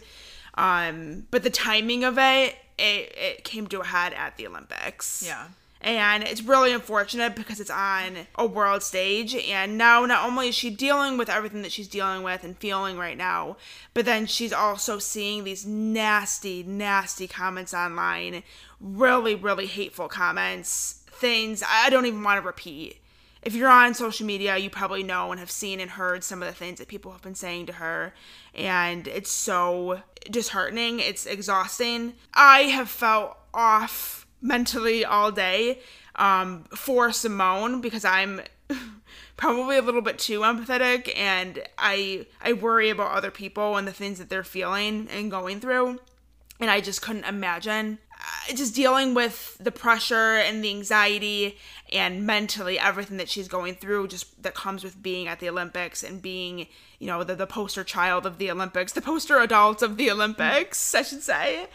Um, but the timing of it, it, it came to a head at the Olympics. Yeah. And it's really unfortunate because it's on a world stage. And now, not only is she dealing with everything that she's dealing with and feeling right now, but then she's also seeing these nasty, nasty comments online. Really, really hateful comments. Things I don't even want to repeat. If you're on social media, you probably know and have seen and heard some of the things that people have been saying to her. And it's so disheartening. It's exhausting. I have felt off mentally all day um, for Simone because I'm [laughs] probably a little bit too empathetic and I I worry about other people and the things that they're feeling and going through. And I just couldn't imagine uh, just dealing with the pressure and the anxiety and mentally everything that she's going through just that comes with being at the Olympics and being you know the, the poster child of the Olympics the poster adult of the Olympics I should say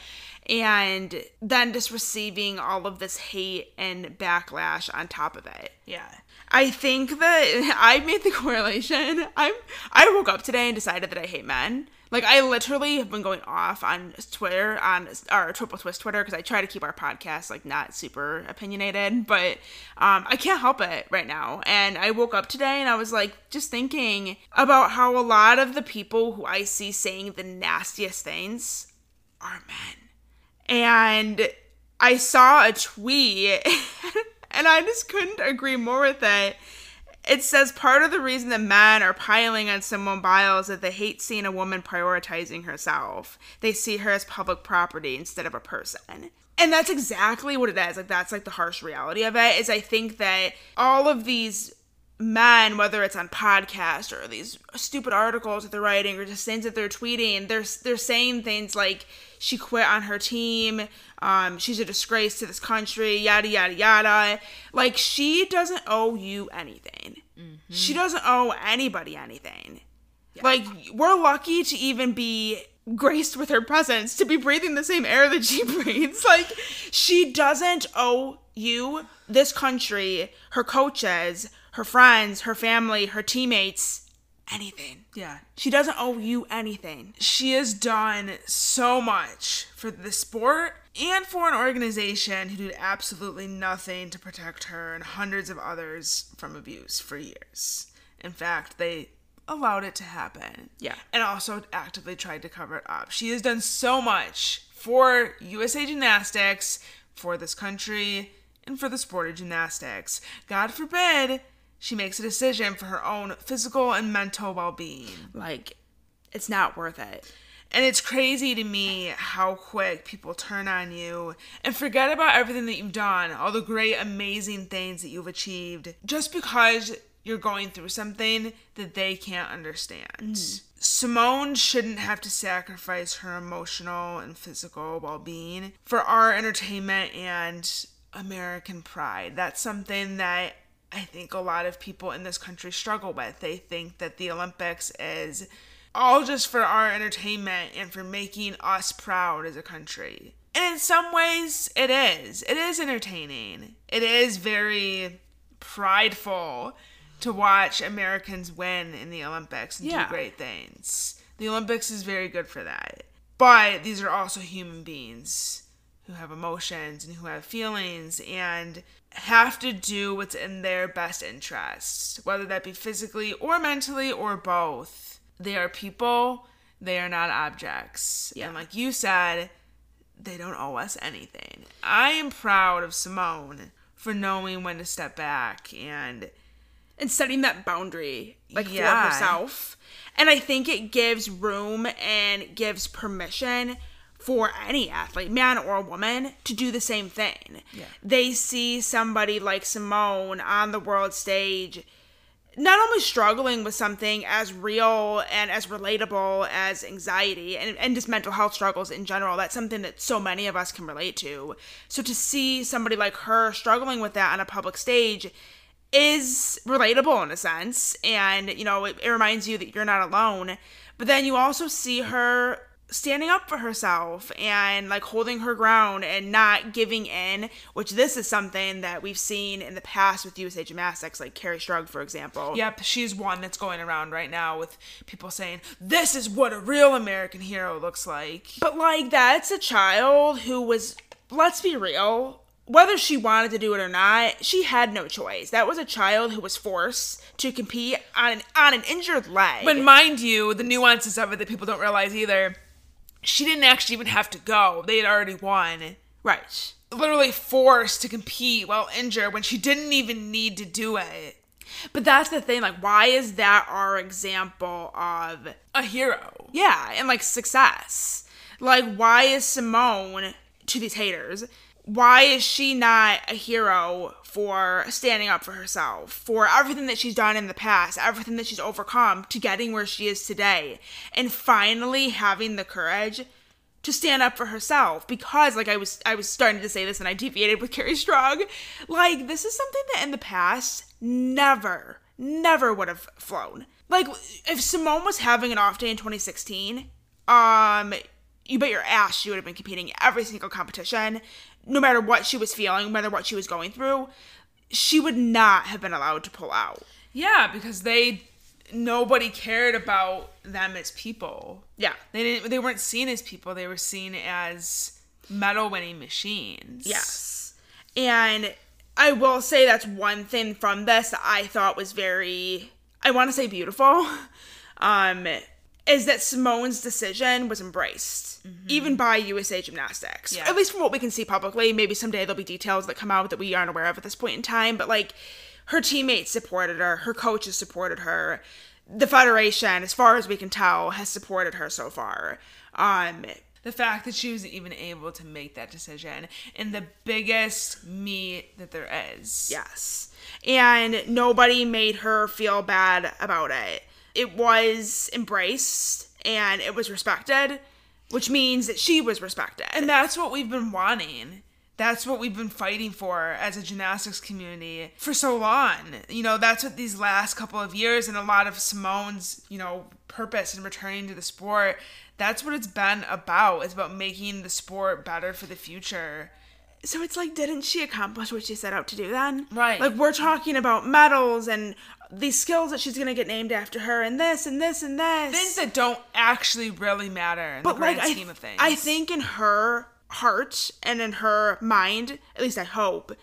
and then just receiving all of this hate and backlash on top of it. Yeah. I think that [laughs] I made the correlation. I'm I woke up today and decided that I hate men. Like I literally have been going off on Twitter on our Triple Twist Twitter because I try to keep our podcast like not super opinionated, but um, I can't help it right now. And I woke up today and I was like just thinking about how a lot of the people who I see saying the nastiest things are men and I saw a tweet [laughs] and I just couldn't agree more with it. It says part of the reason that men are piling on Simone Biles is that they hate seeing a woman prioritizing herself. They see her as public property instead of a person. And that's exactly what it is. Like that's like the harsh reality of it is I think that all of these men, whether it's on podcast or these stupid articles that they're writing or just things that they're tweeting, they're they're saying things like she quit on her team, um, she's a disgrace to this country, yada yada yada. Like she doesn't owe you anything. Mm-hmm. She doesn't owe anybody anything. Yeah. Like we're lucky to even be graced with her presence, to be breathing the same air that she [laughs] breathes. Like she doesn't owe you, this country, her coaches, her friends, her family, her teammates, anything. Yeah. She doesn't owe you anything. She has done so much for the sport and for an organization who did absolutely nothing to protect her and hundreds of others from abuse for years. In fact, they allowed it to happen. Yeah. And also actively tried to cover it up. She has done so much for USA Gymnastics, for this country, and for the sport of gymnastics. God forbid she makes a decision for her own physical and mental well being. Like, it's not worth it. And it's crazy to me how quick people turn on you and forget about everything that you've done, all the great, amazing things that you've achieved, just because you're going through something that they can't understand. Mm. Simone shouldn't have to sacrifice her emotional and physical well being for our entertainment and American pride. That's something that I think a lot of people in this country struggle with. They think that the Olympics is all just for our entertainment and for making us proud as a country. And in some ways, it is. It is entertaining. It is very prideful to watch Americans win in the Olympics and yeah. do great things. The Olympics is very good for that. But these are also human beings who have emotions and who have feelings and have to do what's in their best interest, whether that be physically or mentally or both. They are people, they are not objects. Yeah. And like you said, they don't owe us anything. I am proud of Simone for knowing when to step back and and setting that boundary like yeah. for herself. And I think it gives room and gives permission for any athlete, man or woman, to do the same thing. Yeah. They see somebody like Simone on the world stage not only struggling with something as real and as relatable as anxiety and, and just mental health struggles in general, that's something that so many of us can relate to. So to see somebody like her struggling with that on a public stage is relatable in a sense. And, you know, it, it reminds you that you're not alone. But then you also see her standing up for herself and like holding her ground and not giving in, which this is something that we've seen in the past with USA Gymnastics, like Kerri Strug, for example. Yep, she's one that's going around right now with people saying, This is what a real American hero looks like. But like, that's a child who was, let's be real, whether she wanted to do it or not, she had no choice. That was a child who was forced to compete on an, on an injured leg. But mind you, the nuances of it that people don't realize either she didn't actually even have to go. They had already won. Right. Literally forced to compete while injured when she didn't even need to do it. But that's the thing, like, why is that our example of a hero? Yeah, and like success. Like, why is Simone to these haters? Why is she not a hero for standing up for herself, for everything that she's done in the past, everything that she's overcome to getting where she is today, and finally having the courage to stand up for herself because like I was I was starting to say this and I deviated with Kerri Strug. Like this is something that in the past never never would have flown. Like if Simone was having an off day in 2016, um you bet your ass she would have been competing every single competition no matter what she was feeling, no matter what she was going through, she would not have been allowed to pull out. Yeah, because they nobody cared about them as people. Yeah. They didn't they weren't seen as people, they were seen as medal winning machines. Yes. And I will say that's one thing from this that I thought was very I want to say beautiful. [laughs] Um is that Simone's decision was embraced, mm-hmm. even by USA Gymnastics. Yeah. At least from what we can see publicly. Maybe someday there'll be details that come out that we aren't aware of at this point in time. But like, her teammates supported her, her coaches supported her, the federation, as far as we can tell, has supported her so far. Um, the fact that she was even able to make that decision in the biggest meet that there is. Yes. And nobody made her feel bad about it it was embraced and it was respected, which means that she was respected. And that's what we've been wanting. That's what we've been fighting for as a gymnastics community for so long. You know, that's what these last couple of years and a lot of Simone's, you know, purpose in returning to the sport, that's what it's been about. It's about making the sport better for the future. So it's like, didn't she accomplish what she set out to do then? Right. Like, we're talking about medals and these skills that she's going to get named after her and this and this and this. Things that don't actually really matter in but the grand like, scheme I, of things. I think in her heart and in her mind, at least I hope,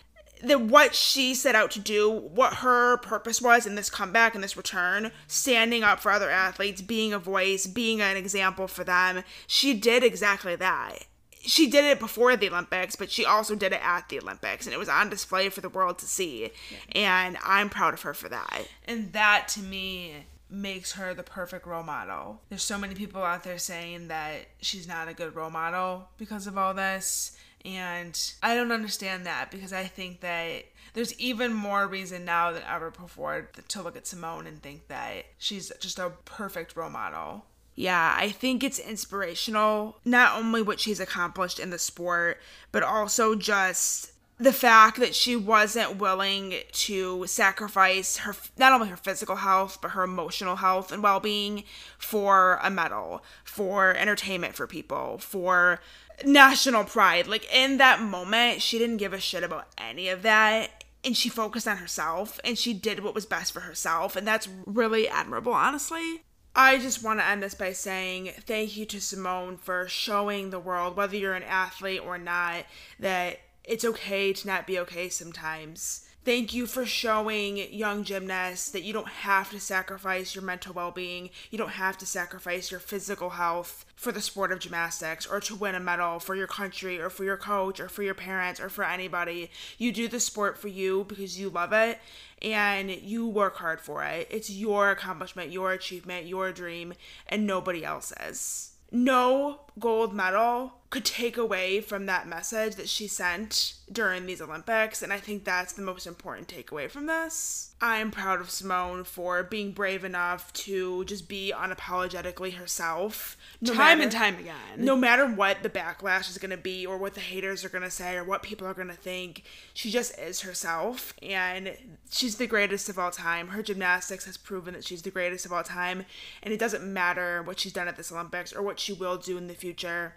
that what she set out to do, what her purpose was in this comeback and this return, standing up for other athletes, being a voice, being an example for them, she did exactly that she did it before the Olympics, but she also did it at the Olympics, and it was on display for the world to see. Yeah. And I'm proud of her for that. And that to me makes her the perfect role model. There's so many people out there saying that she's not a good role model because of all this. And I don't understand that because I think that there's even more reason now than ever before to look at Simone and think that she's just a perfect role model. Yeah, I think it's inspirational, not only what she's accomplished in the sport, but also just the fact that she wasn't willing to sacrifice her not only her physical health but her emotional health and well-being for a medal for entertainment for people for national pride. Like in that moment she didn't give a shit about any of that and she focused on herself and she did what was best for herself and that's really admirable honestly I just want to end this by saying thank you to Simone for showing the world, whether you're an athlete or not, that it's okay to not be okay sometimes. Thank you for showing young gymnasts that you don't have to sacrifice your mental well being, you don't have to sacrifice your physical health for the sport of gymnastics or to win a medal for your country or for your coach or for your parents or for anybody. You do the sport for you because you love it and you work hard for it. It's your accomplishment, your achievement, your dream, and nobody else's. No gold medal could take away from that message that she sent during these Olympics. And I think that's the most important takeaway from this. I'm proud of Simone for being brave enough to just be unapologetically herself. No time matter, and time again. No matter what the backlash is going to be, or what the haters are going to say, or what people are going to think, she just is herself. And she's the greatest of all time. Her gymnastics has proven that she's the greatest of all time. And it doesn't matter what she's done at this Olympics or what she will do in the future.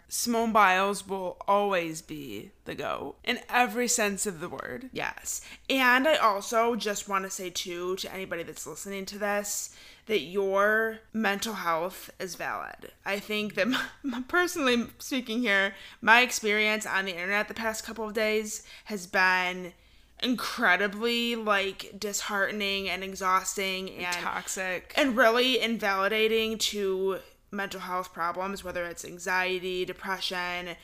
Simone Biles will always be the GOAT in every sense of the word. Yes. And I also just want to say, too, to anybody that's listening to this, that your mental health is valid. I think that, [laughs] personally speaking here, my experience on the internet the past couple of days has been incredibly like disheartening and exhausting and toxic and really invalidating to mental health problems whether it's anxiety depression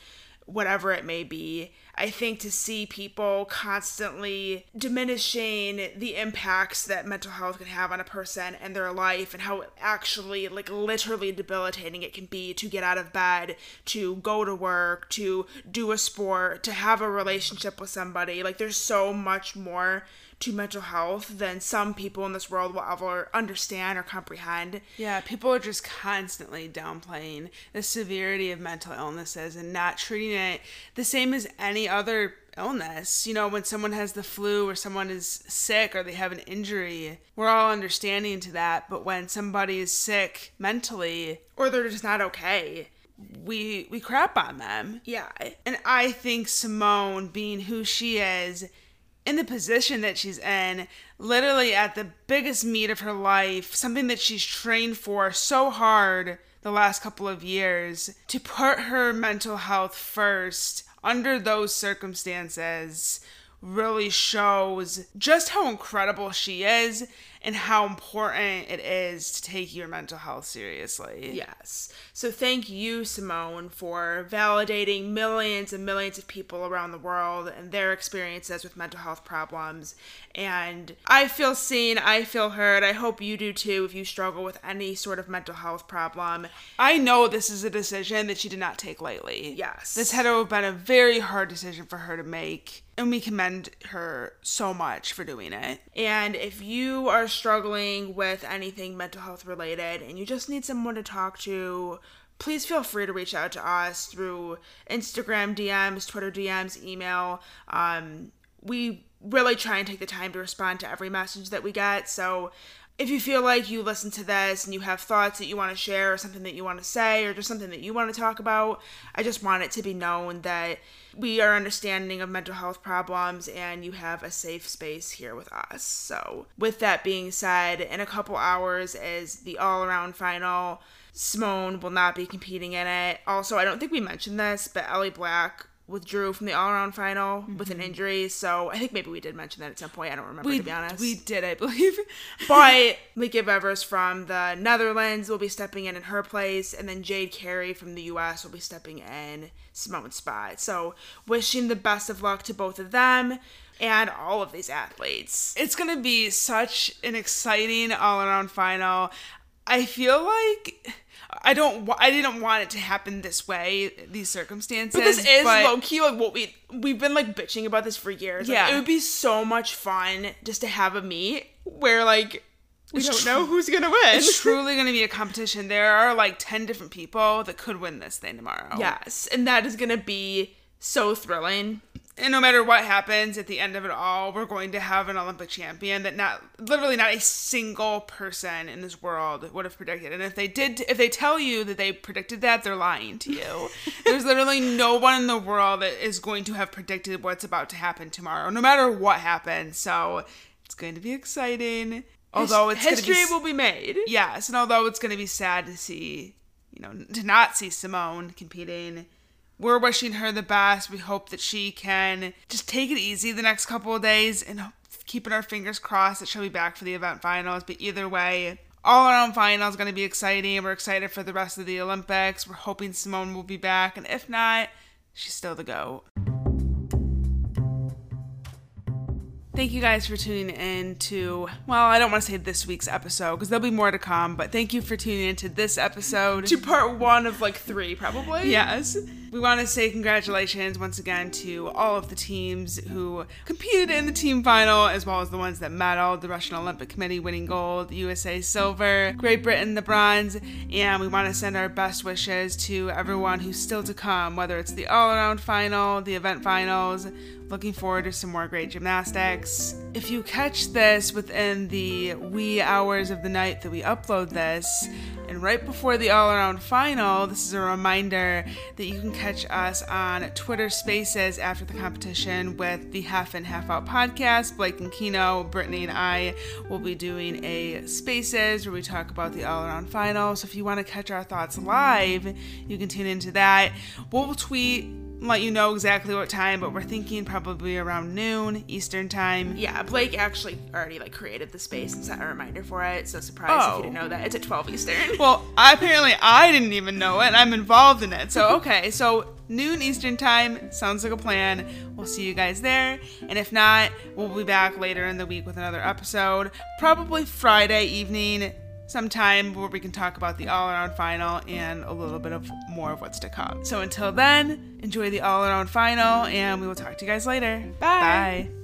whatever it may be. I think to see people constantly diminishing the impacts that mental health can have on a person and their life and how actually, like, literally debilitating it can be to get out of bed, to go to work, to do a sport, to have a relationship with somebody. Like, there's so much more to mental health than some people in this world will ever understand or comprehend. Yeah, people are just constantly downplaying the severity of mental illnesses and not treating it the same as any other illness. You know, when someone has the flu or someone is sick or they have an injury, we're all understanding to that. But when somebody is sick mentally or they're just not okay, we we crap on them. Yeah. And I think Simone being who she is in the position that she's in, literally at the biggest meet of her life, something that she's trained for so hard the last couple of years, to put her mental health first under those circumstances really shows just how incredible she is and how important it is to take your mental health seriously. Yes. So thank you, Simone, for validating millions and millions of people around the world and their experiences with mental health problems. And I feel seen, I feel heard. I hope you do too if you struggle with any sort of mental health problem. I know this is a decision that she did not take lightly. Yes. This had to have been a very hard decision for her to make and we commend her so much for doing it. And if you are struggling with anything mental health related and you just need someone to talk to, please feel free to reach out to us through Instagram DMs, Twitter DMs, email. Um, we really try and take the time to respond to every message that we get. So if you feel like you listen to this and you have thoughts that you want to share or something that you want to say or just something that you want to talk about, I just want it to be known that we are understanding of mental health problems and you have a safe space here with us. So, with that being said, in a couple hours is the all around final. Simone will not be competing in it. Also, I don't think we mentioned this, but Ellie Black withdrew from the all around final mm-hmm. with an mm-hmm. injury. So I think maybe we did mention that at some point. I don't remember we, to be honest. We did, I believe. [laughs] but [laughs] Lieke Wevers from the Netherlands will be stepping in in her place, and then Jade Carey from the U.S. will be stepping in Simone's spot. So wishing the best of luck to both of them and all of these athletes. It's going to be such an exciting all around final. I feel like I don't. I didn't want it to happen this way. These circumstances. But this is but, low key like what we we've been like bitching about this for years. Yeah, like, it would be so much fun just to have a meet where like we don't tr- know who's gonna win. It's truly gonna be a competition. There are like ten different people that could win this thing tomorrow. Yes, and that is gonna be so thrilling and no matter what happens at the end of it all, we're going to have an Olympic champion that not literally not a single person in this world would have predicted. And if they did, if they tell you that they predicted that, they're lying to you. [laughs] There's literally no one in the world that is going to have predicted what's about to happen tomorrow, no matter what happens. So it's going to be exciting. Although it's history be, will be made. Yes, and although it's going to be sad to see, you know, to not see Simone competing we're wishing her the best. We hope that she can just take it easy the next couple of days and keeping our fingers crossed that she'll be back for the event finals. But either way, all around final is going to be exciting. We're excited for the rest of the Olympics. We're hoping Simone will be back. And if not, she's still the GOAT. Thank you guys for tuning in to, well, I don't want to say this week's episode because there'll be more to come, but thank you for tuning into this episode. To part one of like three, probably. Yes. We want to say congratulations once again to all of the teams who competed in the team final, as well as the ones that medaled the Russian Olympic Committee winning gold, USA silver, Great Britain the bronze, and we want to send our best wishes to everyone who's still to come, whether it's the all around final, the event finals. Looking forward to some more great gymnastics. If you catch this within the wee hours of the night that we upload this, and right before the all around final, this is a reminder that you can catch us on Twitter Spaces after the competition with the Half In Half Out podcast. Blake and Kino, Brittany, and I will be doing a Spaces where we talk about the all around final. So if you want to catch our thoughts live, you can tune into that. We'll tweet let you know exactly what time, but we're thinking probably around noon Eastern time. Yeah, Blake actually already like created the space and set a reminder for it. So surprised if Oh. you didn't oh. know that. It's at 12 Eastern. [laughs] Well, I, apparently I didn't even know it, I'm involved in it. So [laughs] okay, so noon Eastern time sounds like a plan. We'll see you guys there, and if not, we'll be back later in the week with another episode, probably Friday evening. Sometime where we can talk about the all around final and a little bit of more of what's to come. So until then, enjoy the all around final, and we will talk to you guys later. Bye. Bye.